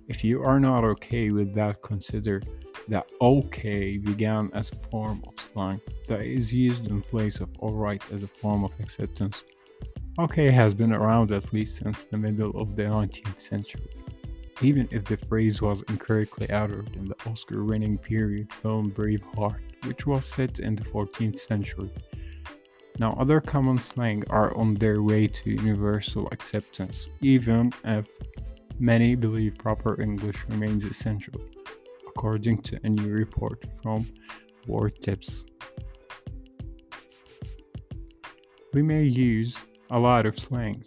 If you are not okay with that, consider that okay began as a form of slang that is used in place of alright as a form of acceptance. Okay has been around at least since the middle of the 19th century, even if the phrase was incorrectly uttered in the Oscar winning period film Braveheart, which was set in the 14th century. Now, other common slang are on their way to universal acceptance, even if many believe proper English remains essential according to a new report from Word Tips. We may use a lot of slangs.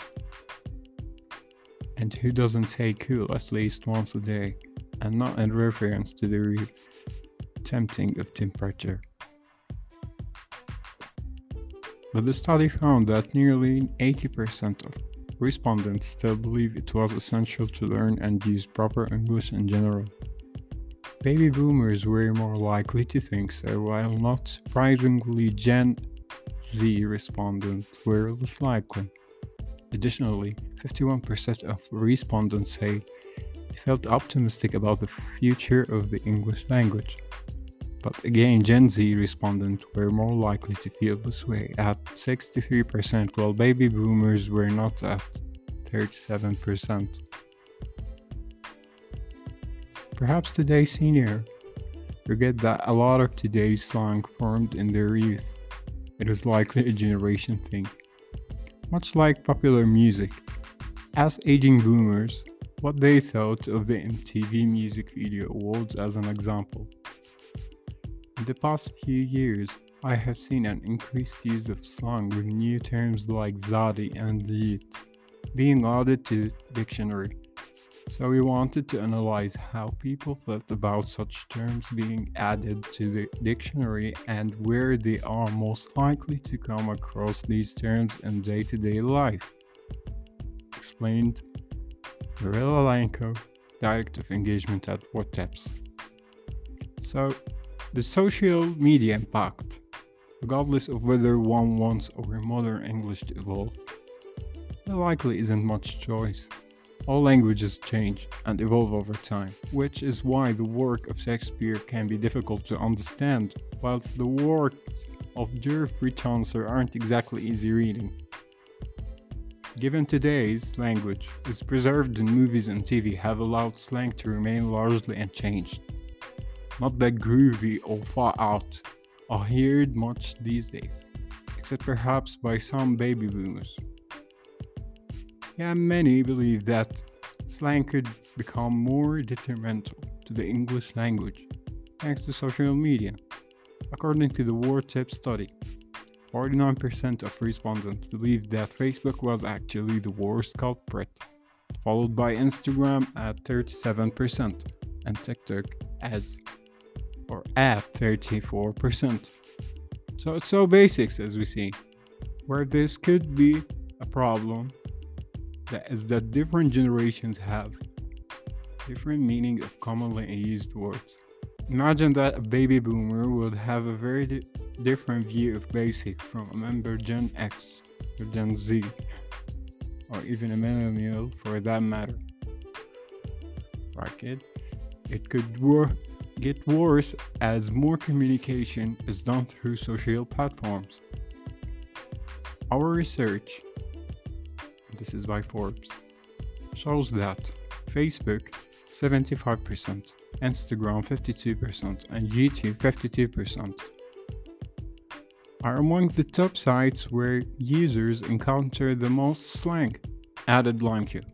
And who doesn't say cool at least once a day and not in reference to the re- tempting of temperature? But the study found that nearly 80% of respondents still believe it was essential to learn and use proper English in general. Baby boomers were more likely to think so, while not surprisingly, Gen Z respondents were less likely. Additionally, 51% of respondents say they felt optimistic about the future of the English language. But again, Gen Z respondents were more likely to feel this way at 63%, while baby boomers were not at 37%. Perhaps today's senior forget that a lot of today's slang formed in their youth. It is likely a generation thing. Much like popular music, as aging boomers, what they thought of the MTV Music Video Awards as an example. In the past few years, I have seen an increased use of slang with new terms like Zaddy and Yeet being added to the dictionary. So we wanted to analyze how people felt about such terms being added to the dictionary and where they are most likely to come across these terms in day to day life. Explained Mirella Lanko, Director of Engagement at WordTips. So, the social media impact, regardless of whether one wants our modern English to evolve, there likely isn't much choice. All languages change and evolve over time, which is why the work of Shakespeare can be difficult to understand, whilst the works of Geoffrey Chaucer aren't exactly easy reading. Given today's language is preserved in movies and TV have allowed slang to remain largely unchanged. Not that groovy or far out are heard much these days, except perhaps by some baby boomers. Yeah, many believe that slang could become more detrimental to the English language thanks to social media. According to the WordTip study, 49% of respondents believed that Facebook was actually the worst culprit, followed by Instagram at 37% and TikTok as or at 34%. So it's so basics as we see. Where this could be a problem that is that different generations have different meaning of commonly used words. Imagine that a baby boomer would have a very di- different view of basic from a member Gen X or Gen Z, or even a millennial for that matter. Right? It could wor- get worse as more communication is done through social platforms. Our research this is by Forbes, shows that Facebook 75%, Instagram 52%, and YouTube 52% are among the top sites where users encounter the most slang, added LimeQ.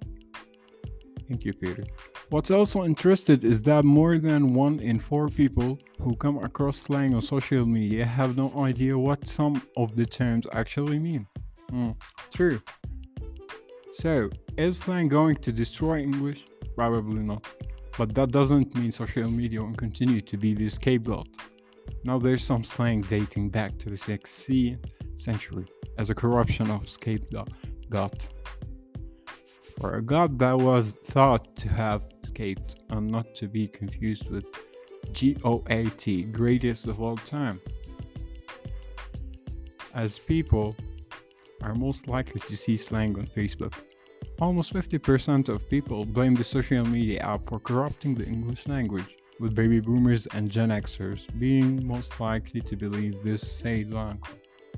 Thank you, Peter. What's also interesting is that more than one in four people who come across slang on social media have no idea what some of the terms actually mean. Mm, true. So, is slang going to destroy English? Probably not. But that doesn't mean social media will continue to be the scapegoat. Now there's some slang dating back to the 16th century as a corruption of scapegoat. Or a god that was thought to have escaped and not to be confused with GOAT, greatest of all time. As people are most likely to see slang on Facebook. Almost 50% of people blame the social media app for corrupting the English language, with baby boomers and Gen Xers being most likely to believe this said language.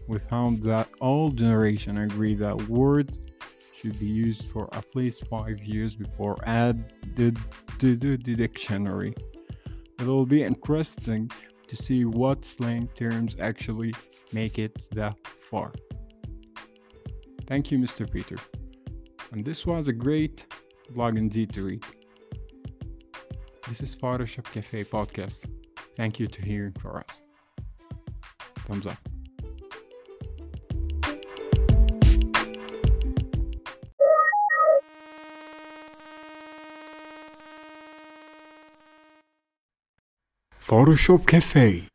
We found that all generations agree that words should be used for at least five years before added to the dictionary. It will be interesting to see what slang terms actually make it that far. Thank you, Mr. Peter. And this was a great blog indeed to read. This is Photoshop Cafe podcast. Thank you to hearing for us. Thumbs up. Photoshop Cafe.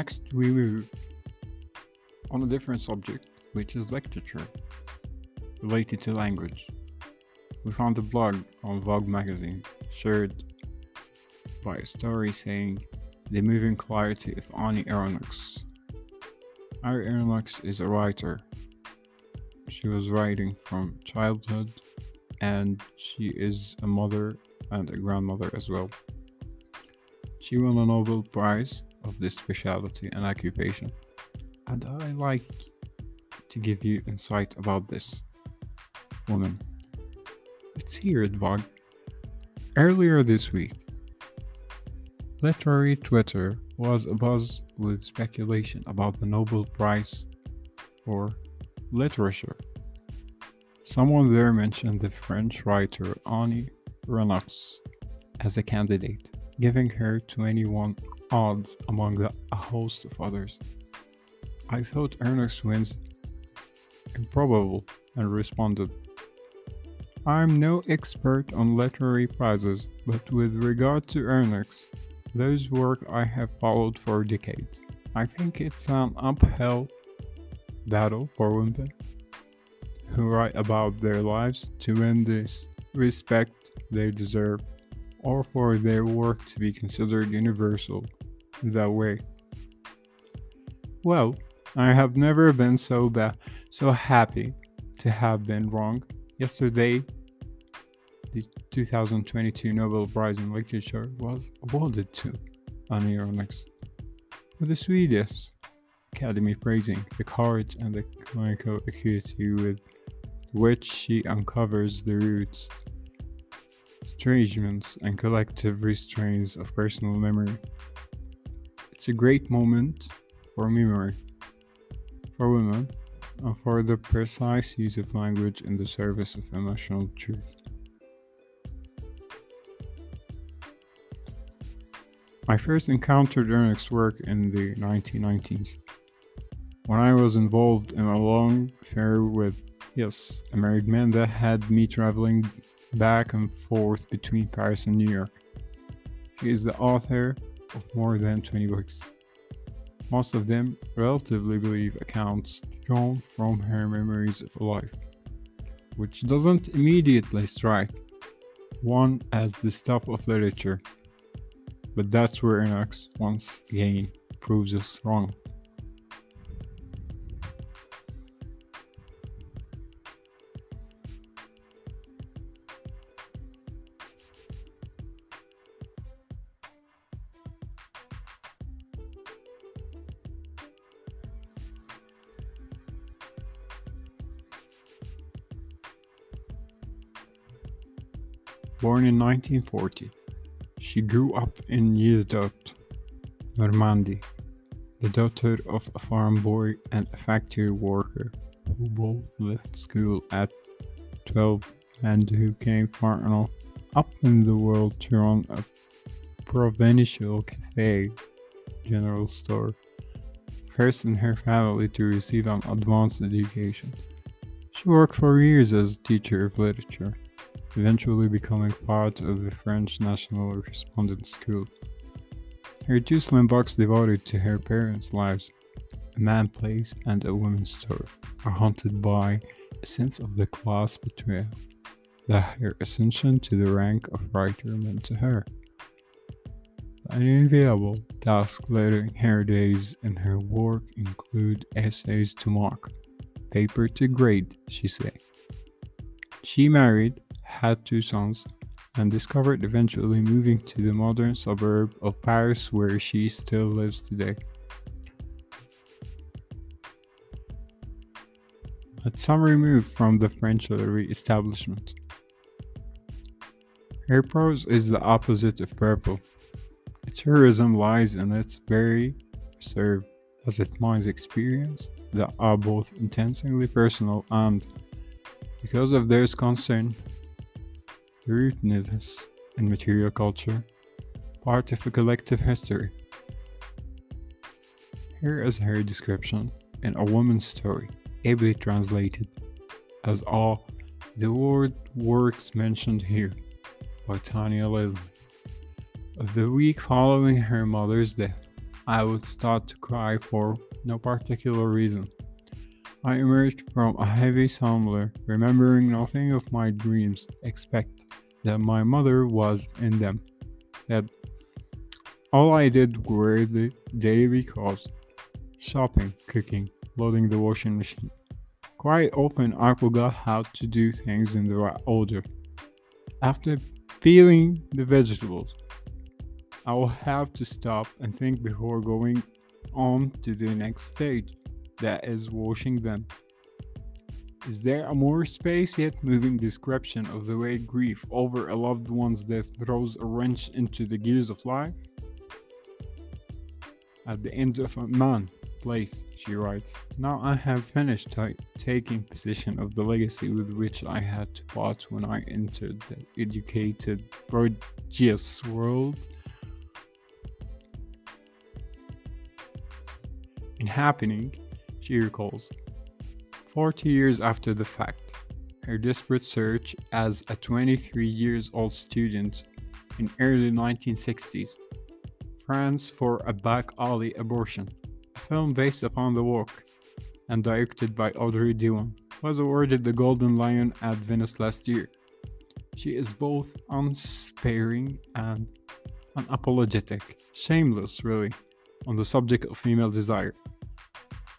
Next, we will on a different subject, which is literature related to language. we found a blog on Vogue magazine shared by a story saying the moving clarity of Annie Ernaux. Annie Ernaux is a writer. She was writing from childhood and she is a mother and a grandmother as well. She won a Nobel Prize of this specialty and occupation. And I like to give you insight about this woman. Let's hear it, Vogue. Earlier this week, literary Twitter was abuzz with speculation about the Nobel Prize for Literature. Someone there mentioned the French writer Annie Ernaux as a candidate, giving her 21 odds among the, a host of others. I thought Ernaux wins improbable and responded, I'm no expert on literary prizes, but with regard to Ernaux, those work I have followed for decades. I think it's an uphill battle for women who write about their lives to win this respect they deserve or for their work to be considered universal that way. Well, I have never been so bad, so happy to have been wrong. Yesterday, the 2022 Nobel Prize in Literature was awarded to Annie Ernaux, with the Swedish Academy praising the courage and the clinical acuity with which she uncovers the roots, estrangements, and collective restraints of personal memory. It's a great moment for memory, for women, and for the precise use of language in the service of emotional truth. I first encountered Ernaux's work in the 1990s when I was involved in a long affair with, yes, a married man that had me traveling back and forth between Paris and New York. She is the author of more than 20 books, most of them relatively believe accounts drawn from her memories of life, which doesn't immediately strike one as the stuff of literature but that's where Ernaux once again proves us wrong. Born in 1940, she grew up in Yvetot, Normandy, the daughter of a farm boy and a factory worker who both left school at 12 and who came far enough up in the world to run a provincial cafe general store, first in her family to receive an advanced education. She worked for years as a teacher of literature eventually becoming part of the French National Correspondence School. Her two slim books devoted to her parents' lives, A Man Place and A Woman's Story, are haunted by a sense of the class betrayal that her ascension to the rank of writer meant to her. An unenviable task later in her days and her work include essays to mark, paper to grade, she said. She married had two sons, and discovered eventually moving to the modern suburb of Paris where she still lives today. At some remove from the French literary establishment. Her prose is the opposite of purple. Its heroism lies in its very reserve, as it mines experience that are both intensely personal and, because of their concern rootedness in material culture, part of a collective history. Here is her description in A Woman's Story, ably translated as all the word works mentioned here by Tanya Leslie. The week following her mother's death, I would start to cry for no particular reason. I emerged from a heavy slumber, remembering nothing of my dreams, except that my mother was in them. That all I did were the daily chores shopping, cooking, loading the washing machine. Quite often, I forgot how to do things in the right order. After peeling the vegetables, I will have to stop and think before going on to the next stage that is washing them. Is there a more space yet moving description of the way grief over a loved one's death throws a wrench into the gears of life? At the end of a man place, she writes, Now I have finished t- taking possession of the legacy with which I had to part when I entered the educated, gorgeous world. In happening, she recalls, 40 years after the fact, her desperate search as a 23 years old student in early 1960s, France for a back alley abortion, a film based upon the work and directed by Audrey Diwan, was awarded the Golden Lion at Venice last year. She is both unsparing and unapologetic, shameless, really, on the subject of female desire.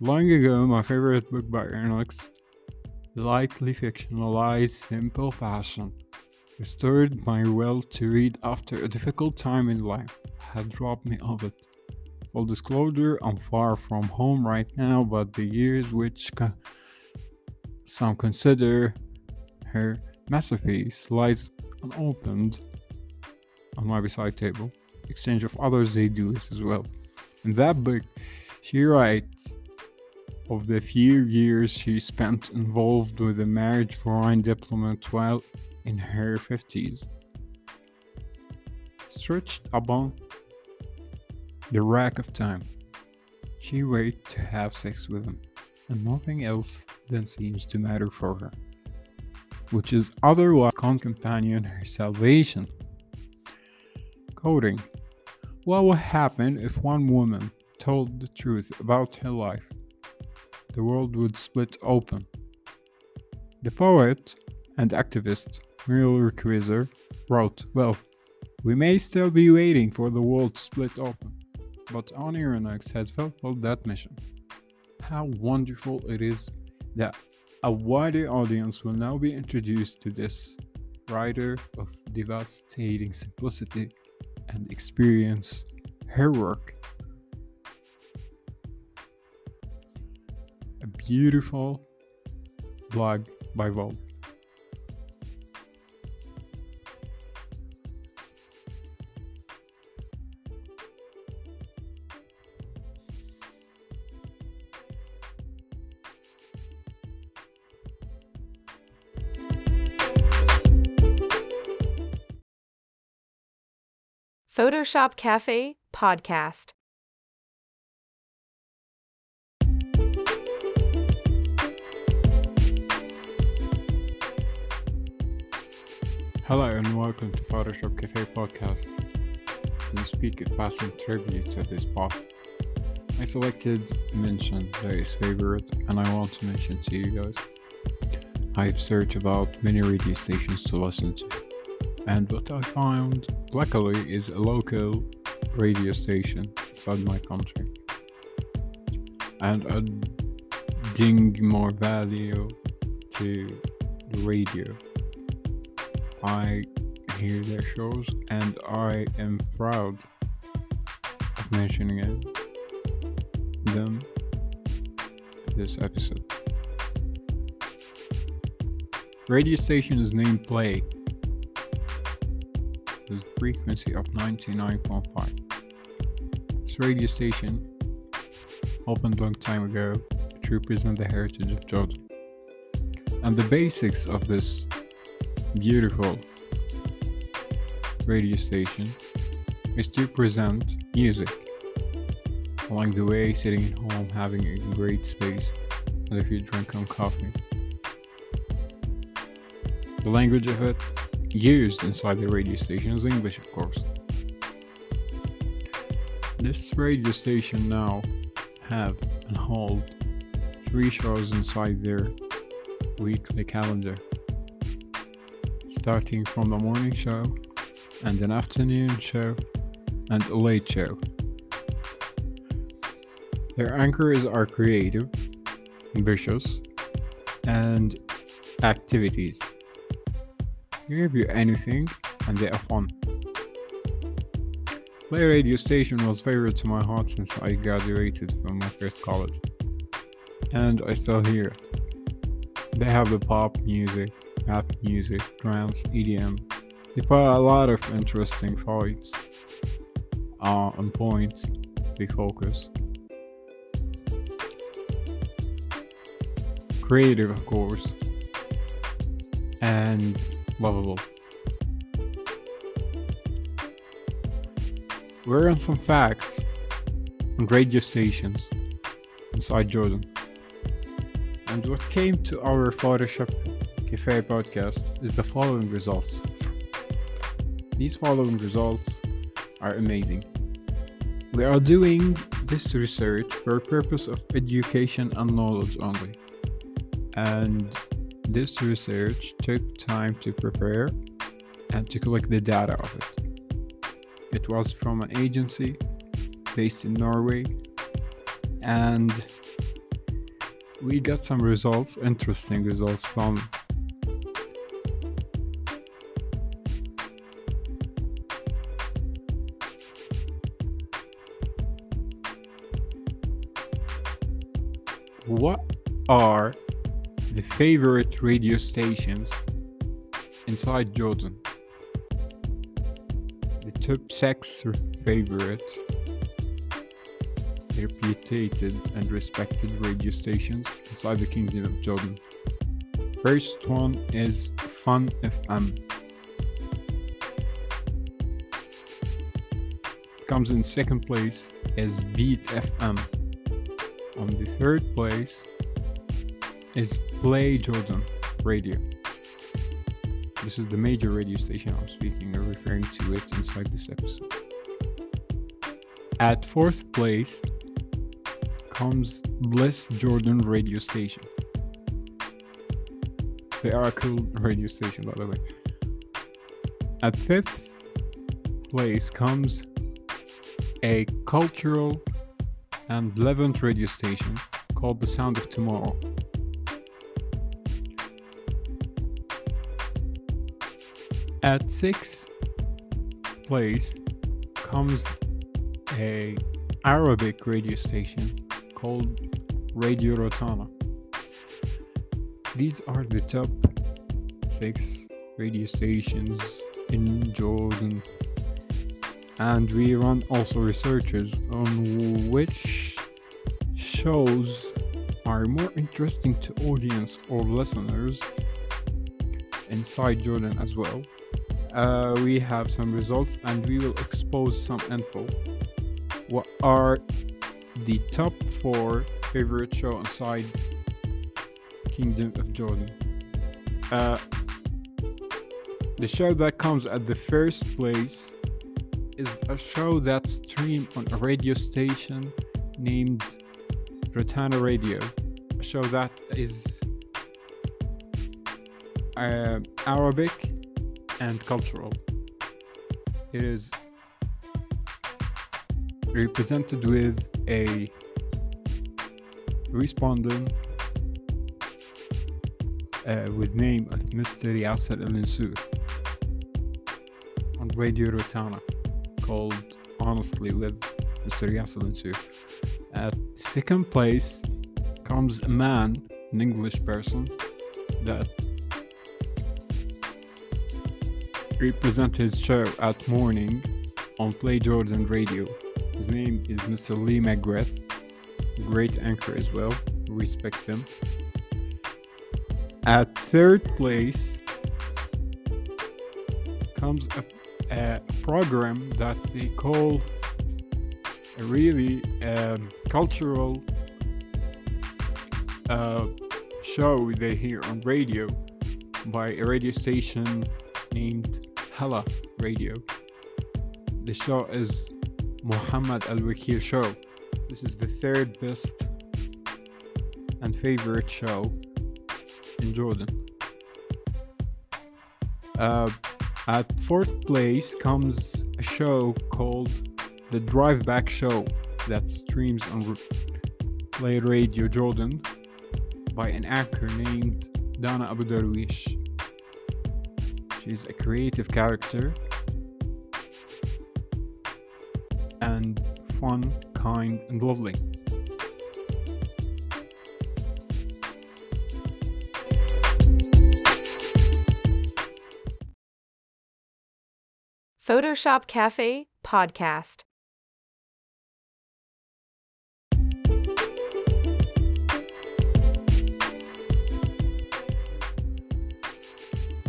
Long ago, my favorite book by Ernaux, lightly fictionalized Simple Passion restored my will to read after a difficult time in life, had robbed me of it. Full disclosure, I'm far from home right now, but the years which co- some consider her masterpiece lies unopened on my beside table. Exchange of others, they do it as well. In that book, she writes of the few years she spent involved with a marriage foreign diplomat while in her 50s. Stretched upon the rack of time, she waited to have sex with him, and nothing else then seems to matter for her, which is otherwise companion her salvation. Coding. What would happen if one woman told the truth about her life? The world would split open. The poet and activist Muriel Rukeyser wrote, Well, we may still be waiting for the world to split open, but Annie Ernaux has fulfilled that mission. How wonderful it is that a wider audience will now be introduced to this writer of devastating simplicity and experience her work. Beautiful blog by Vol. Photoshop Cafe Podcast. Hello and welcome to Photoshop Cafe podcast. We speak of passing tributes at this spot. I selected mention that is favorite and I want to mention to you guys. I've searched about many radio stations to listen to. And what I found luckily is a local radio station inside my country. And I ding more value to the radio. I hear their shows and I am proud of mentioning it, them this episode. Radio station is named Play with frequency of 99.5. This radio station opened long time ago to represent the heritage of Jordan. And the basics of this beautiful radio station is to present music. Along the way sitting at home having a great space and if you drink some coffee. The language of it used inside the radio station is english of course. This radio station now have and hold three shows inside their weekly calendar, starting from the morning show and an afternoon show and a late show. Their anchors are creative, ambitious, and activities. They you anything and they are fun. Play radio station was favorite to my heart since I graduated from my first college. And I still hear it. They have the pop music, rap music, trance, EDM. They put a lot of interesting fights uh, on points They focus. Creative, of course, and lovable. We're on some facts on radio stations inside Jordan. And what came to our Photoshop Cafe podcast is the following results. These following results are amazing. We are doing this research for a purpose of education and knowledge only. And this research took time to prepare and to collect the data of it. It was from an agency based in Norway, and we got some results, interesting results from are the favorite radio stations inside Jordan? The top six favorites, reputed and respected radio stations inside the Kingdom of Jordan. First one is Fun FM. Comes in second place is Beat FM. On the third place is Play Jordan Radio. This is the major radio station I'm speaking or referring to it inside this episode. At fourth place comes Bliss Jordan Radio Station. They are a cool radio station, by the way. At fifth place comes a cultural and Levant radio station called The Sound of Tomorrow. At sixth place comes a Arabic radio station called Radio Rotana. These are the top six radio stations in Jordan. And we run also researches on which shows are more interesting to audience or listeners inside Jordan as well. Uh, we have some results and we will expose some info. What are the top four favorite show inside Kingdom of Jordan? Uh, the show that comes at the first place is a show that's streamed on a radio station named Rotana Radio. A show that is uh, Arabic and cultural. Is represented with a respondent uh, with name of Mr. Yasser Al Mansur on Radio Rotana called Honestly with Mr. Yasser Al. At second place comes a man, an English person, that represent his show at morning on Play Jordan Radio. His name is Mr. Lee McGrath, great anchor as well. Respect him. At third place comes a, a program that they call a really um, cultural uh, show they hear on radio by a radio station named Radio. The show is Muhammad Al Wakil Show. This is the third best and favorite show in Jordan. Uh, at fourth place comes a show called The Drive Back Show that streams on Play Radio Jordan by an actor named Dana Abu Darwish. She's a creative character and fun, kind, and lovely. Photoshop Cafe Podcast.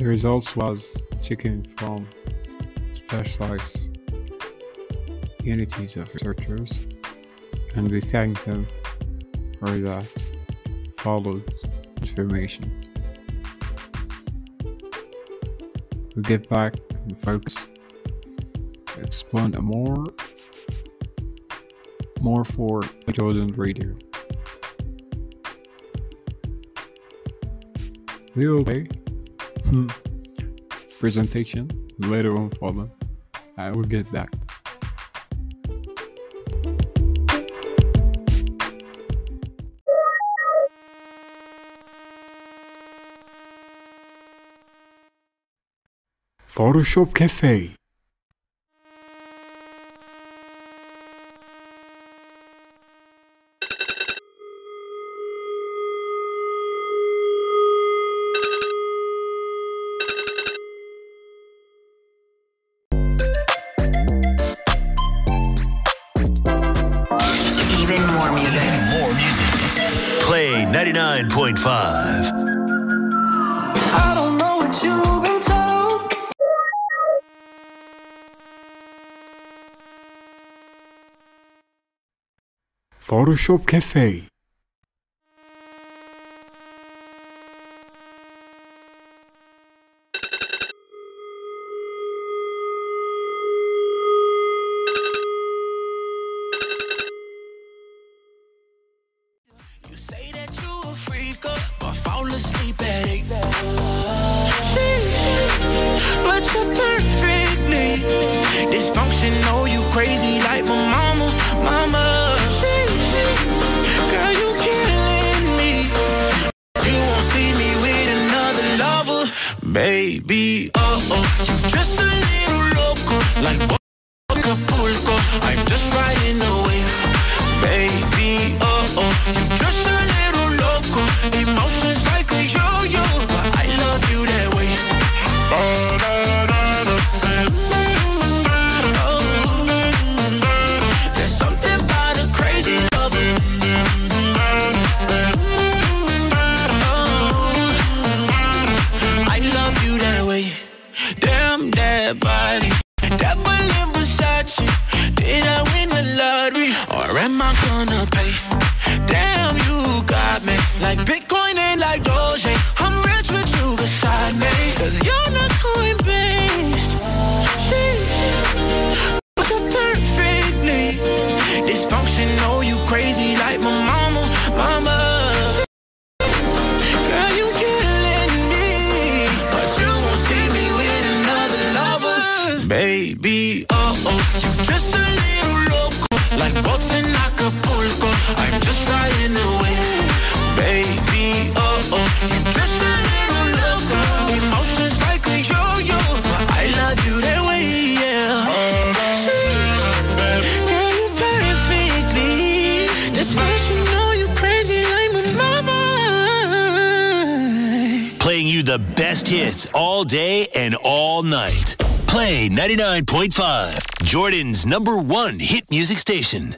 The results was taken from specialized unities of researchers, and we thank them for that followed information. We get back the focus to explain more, more for the Jordan Radio. We will pay. Hmm. presentation later on for them. I will get back. Photoshop Cafe Shop Cafe. the best hits all day and all night. Play 99.5, Jordan's number one hit music station.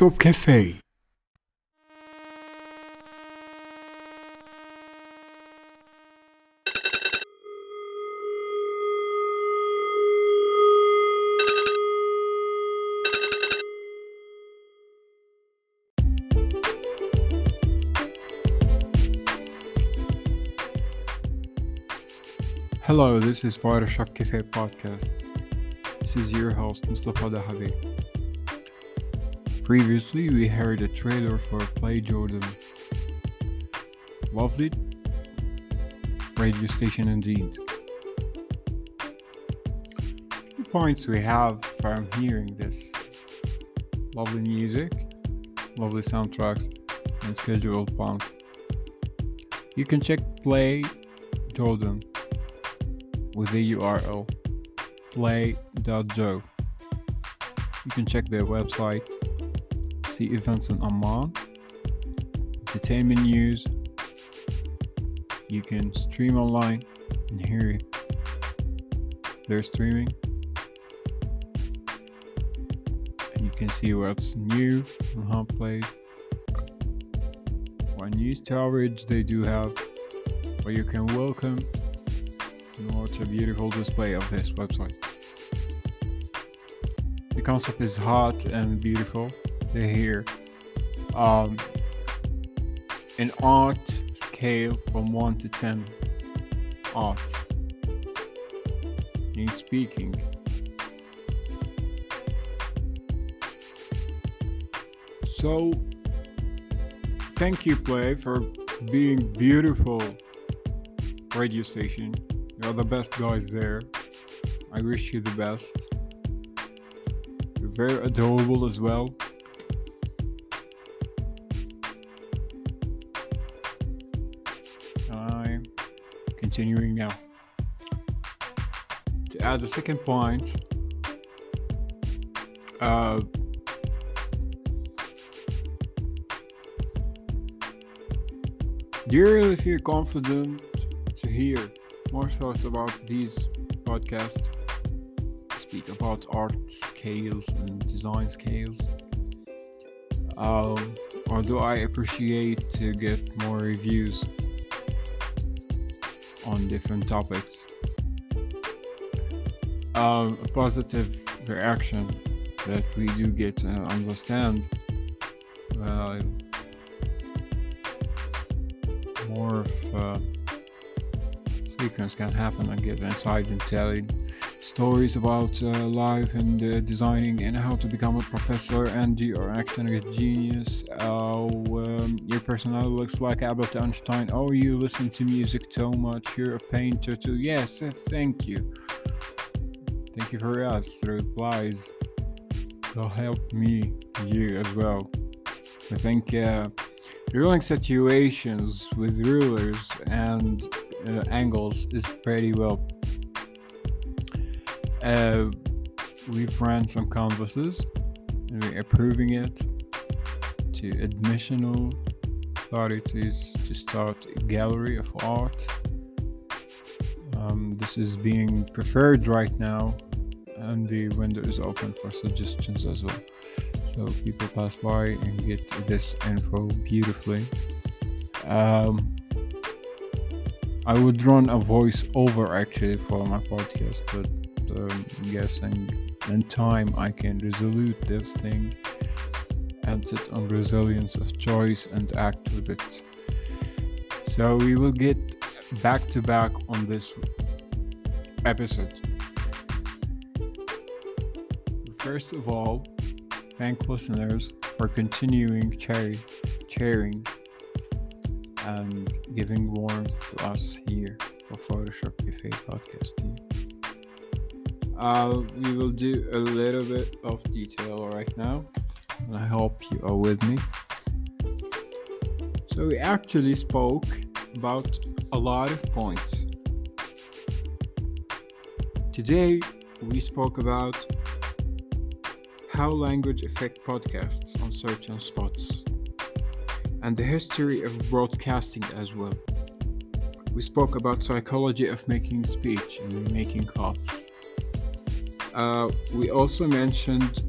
Photoshop Cafe. Hello, this is Photoshop Cafe podcast. This is your host Mustafa Dahabi. Previously, we heard a trailer for Play Jordan. Loved it? radio station indeed. The points we have from hearing this lovely music, lovely soundtracks, and scheduled puns. You can check Play Jordan with the URL play.jo. You can check their website, events in Amman, entertainment news. You can stream online and hear their streaming. And you can see what's new how it plays, what news coverage they do have, or you can welcome and watch a beautiful display of this website. The concept is hot and beautiful. They hear um, an art scale from 1 to 10 art in speaking. So, thank you, Play, for being beautiful radio station. You're the best guys there. I wish you the best. You're very adorable as well. Continuing now. To add the second point, uh, do you really feel confident to hear more thoughts about these podcasts? Speak about art scales and design scales. Um, or do i appreciate to get more reviews on different topics. Um, a positive reaction that we do get and understand well more of uh, sequence can happen and get inside and telling stories about uh, life and uh, designing and how to become a professor and you are acting a genius. Oh um, your personality looks like albert einstein. Oh you listen to music so much. You're a painter too. Yes thank you. Thank you for us the replies. Will help me you as well. I think uh, ruling situations with rulers and uh, angles is pretty well. Uh, we've ran some canvases and we're approving it to admissional authorities to start a gallery of art. Um, this is being preferred right now, and the window is open for suggestions as well. So people pass by and get this info beautifully. Um, I would run a voice over actually for my podcast, but um, guessing in time I can resolute this thing, add it on resilience of choice, and act with it. So we will get back to back on this episode. First of all, thank listeners for continuing cherry, sharing and giving warmth to us here for Photoshop Cafe podcast team. Uh, we will do a little bit of detail right now, and I hope you are with me. So, we actually spoke about a lot of points. Today, we spoke about how language affect podcasts on certain spots and the history of broadcasting as well. We spoke about psychology of making speech and making calls. Uh, we also mentioned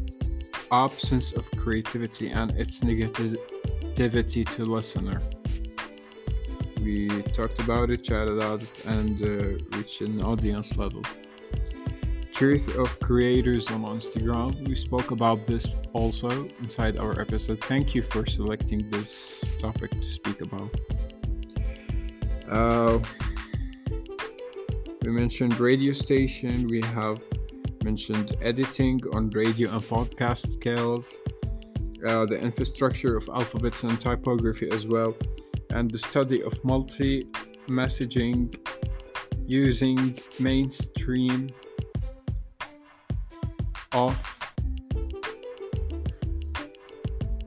absence of creativity and its negativity to listener. We talked about it, chatted about it, and uh, reached an audience level. Truth of creators on Instagram. We spoke about this also inside our episode. Thank you for selecting this topic to speak about. Uh, we mentioned radio station. We have mentioned editing on radio and podcast scales, uh, the infrastructure of alphabets and typography as well, and the study of multi messaging using mainstream of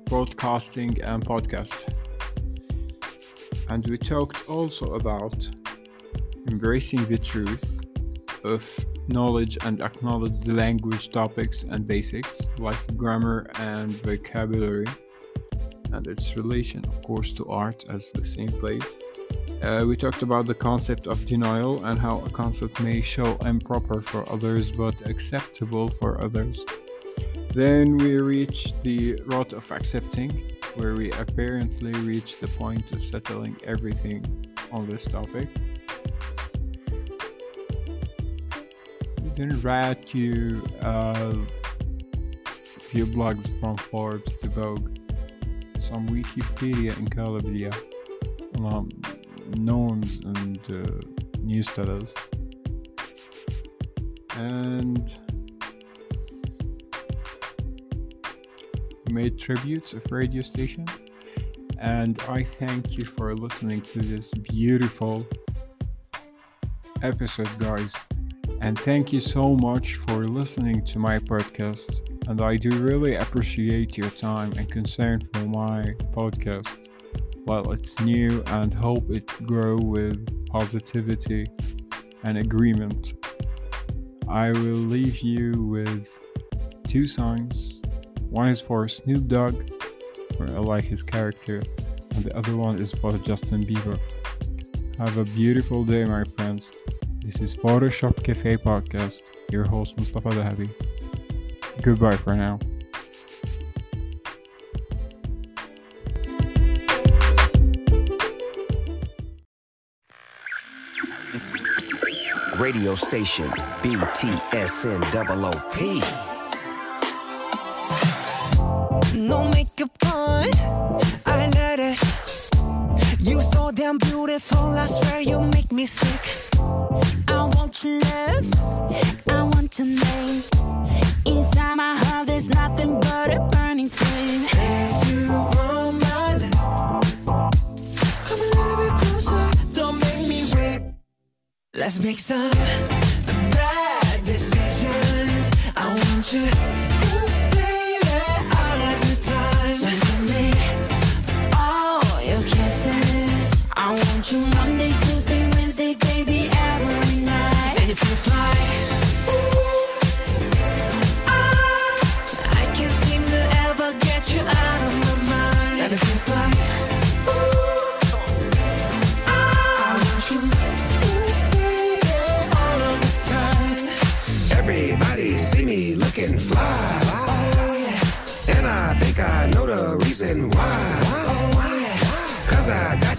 broadcasting and podcast. And we talked also about embracing the truth of knowledge and acknowledge the language topics and basics like grammar and vocabulary and its relation, of course, to art as the same place. Uh, we talked about the concept of denial and how a concept may show improper for others but acceptable for others. Then we reached the rot of accepting, where we apparently reached the point of settling everything on this topic. Read to uh, a few blogs from Forbes to Vogue, some Wikipedia and encyclopedia, um, norms and uh, news tellers, and made tributes of radio station. And i thank you for listening to this beautiful episode guys and thank you so much for listening to my podcast and i do really appreciate your time and concern for my podcast while it's new and hope it grow with positivity and agreement i will leave you with two songs one is for Snoop Dogg, where I like his character, and the other one is for Justin Bieber. Have a beautiful day, my friends. This is Photoshop Cafe Podcast. Your host Mustafa Dahabi. Goodbye for now. Radio station BTSN OOP. No makeup on, I let it. You so damn beautiful, I swear you make me sick. I want your love, I want your name. Inside my heart, there's nothing but a burning flame. If you want come a little bit closer, don't make me wait. Let's make some bad decisions. I want you,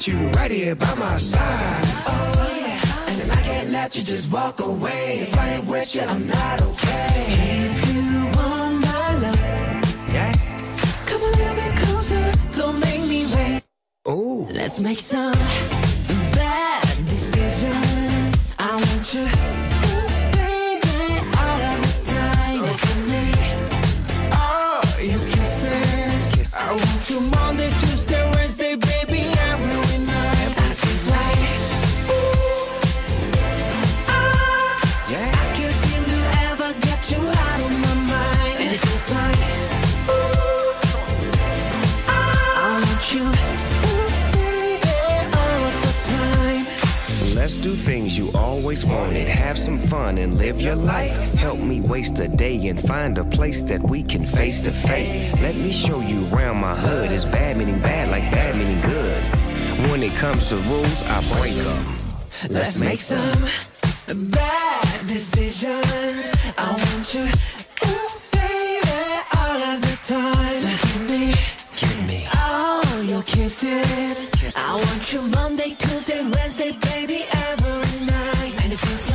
got you right here by my side. Oh, yeah. And if I can't let you just walk away. If I ain't with you, I'm not okay. If you want my love, Yeah. come a little bit closer. Don't make me wait. Ooh. Let's make some bad decisions. I want you, fun and live your life. Help me waste a day and find a place that we can face to face. Let me show you around my hood. It's bad meaning bad, like bad meaning good. When it comes to rules, I break them. Let's make some bad decisions. I want you, ooh, baby, all of the time. So give me, Give me. all your kisses. I want you Monday, Tuesday, Wednesday, baby, every night. And it feels like,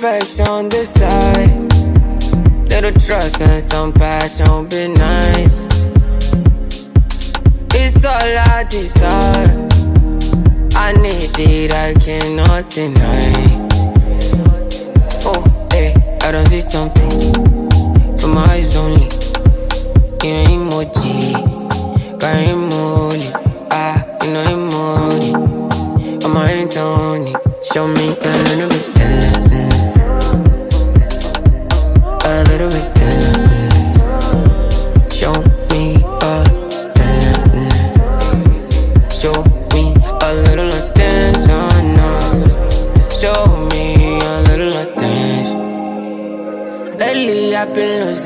some on this side. Little trust and some passion be nice. It's all I desire. I need it, I cannot deny. Oh, hey, I don't see something For my eyes only. You know emoji, got emoji, ah, you know emoji. On my hands only, show me a little bit tender,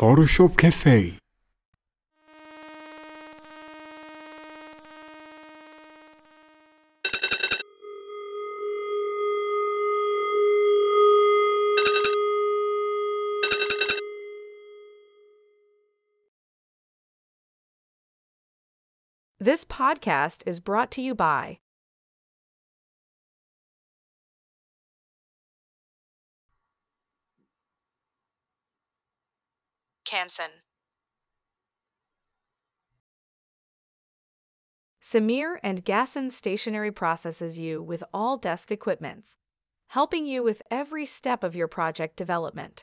Photoshop Cafe. This podcast is brought to you by Canson. Samir and Gasson Stationery processes you with all desk equipments, helping you with every step of your project development.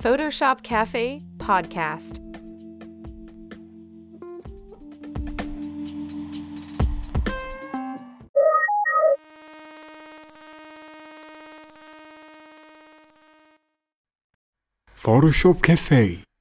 Photoshop Cafe Podcast. Photoshop Cafe.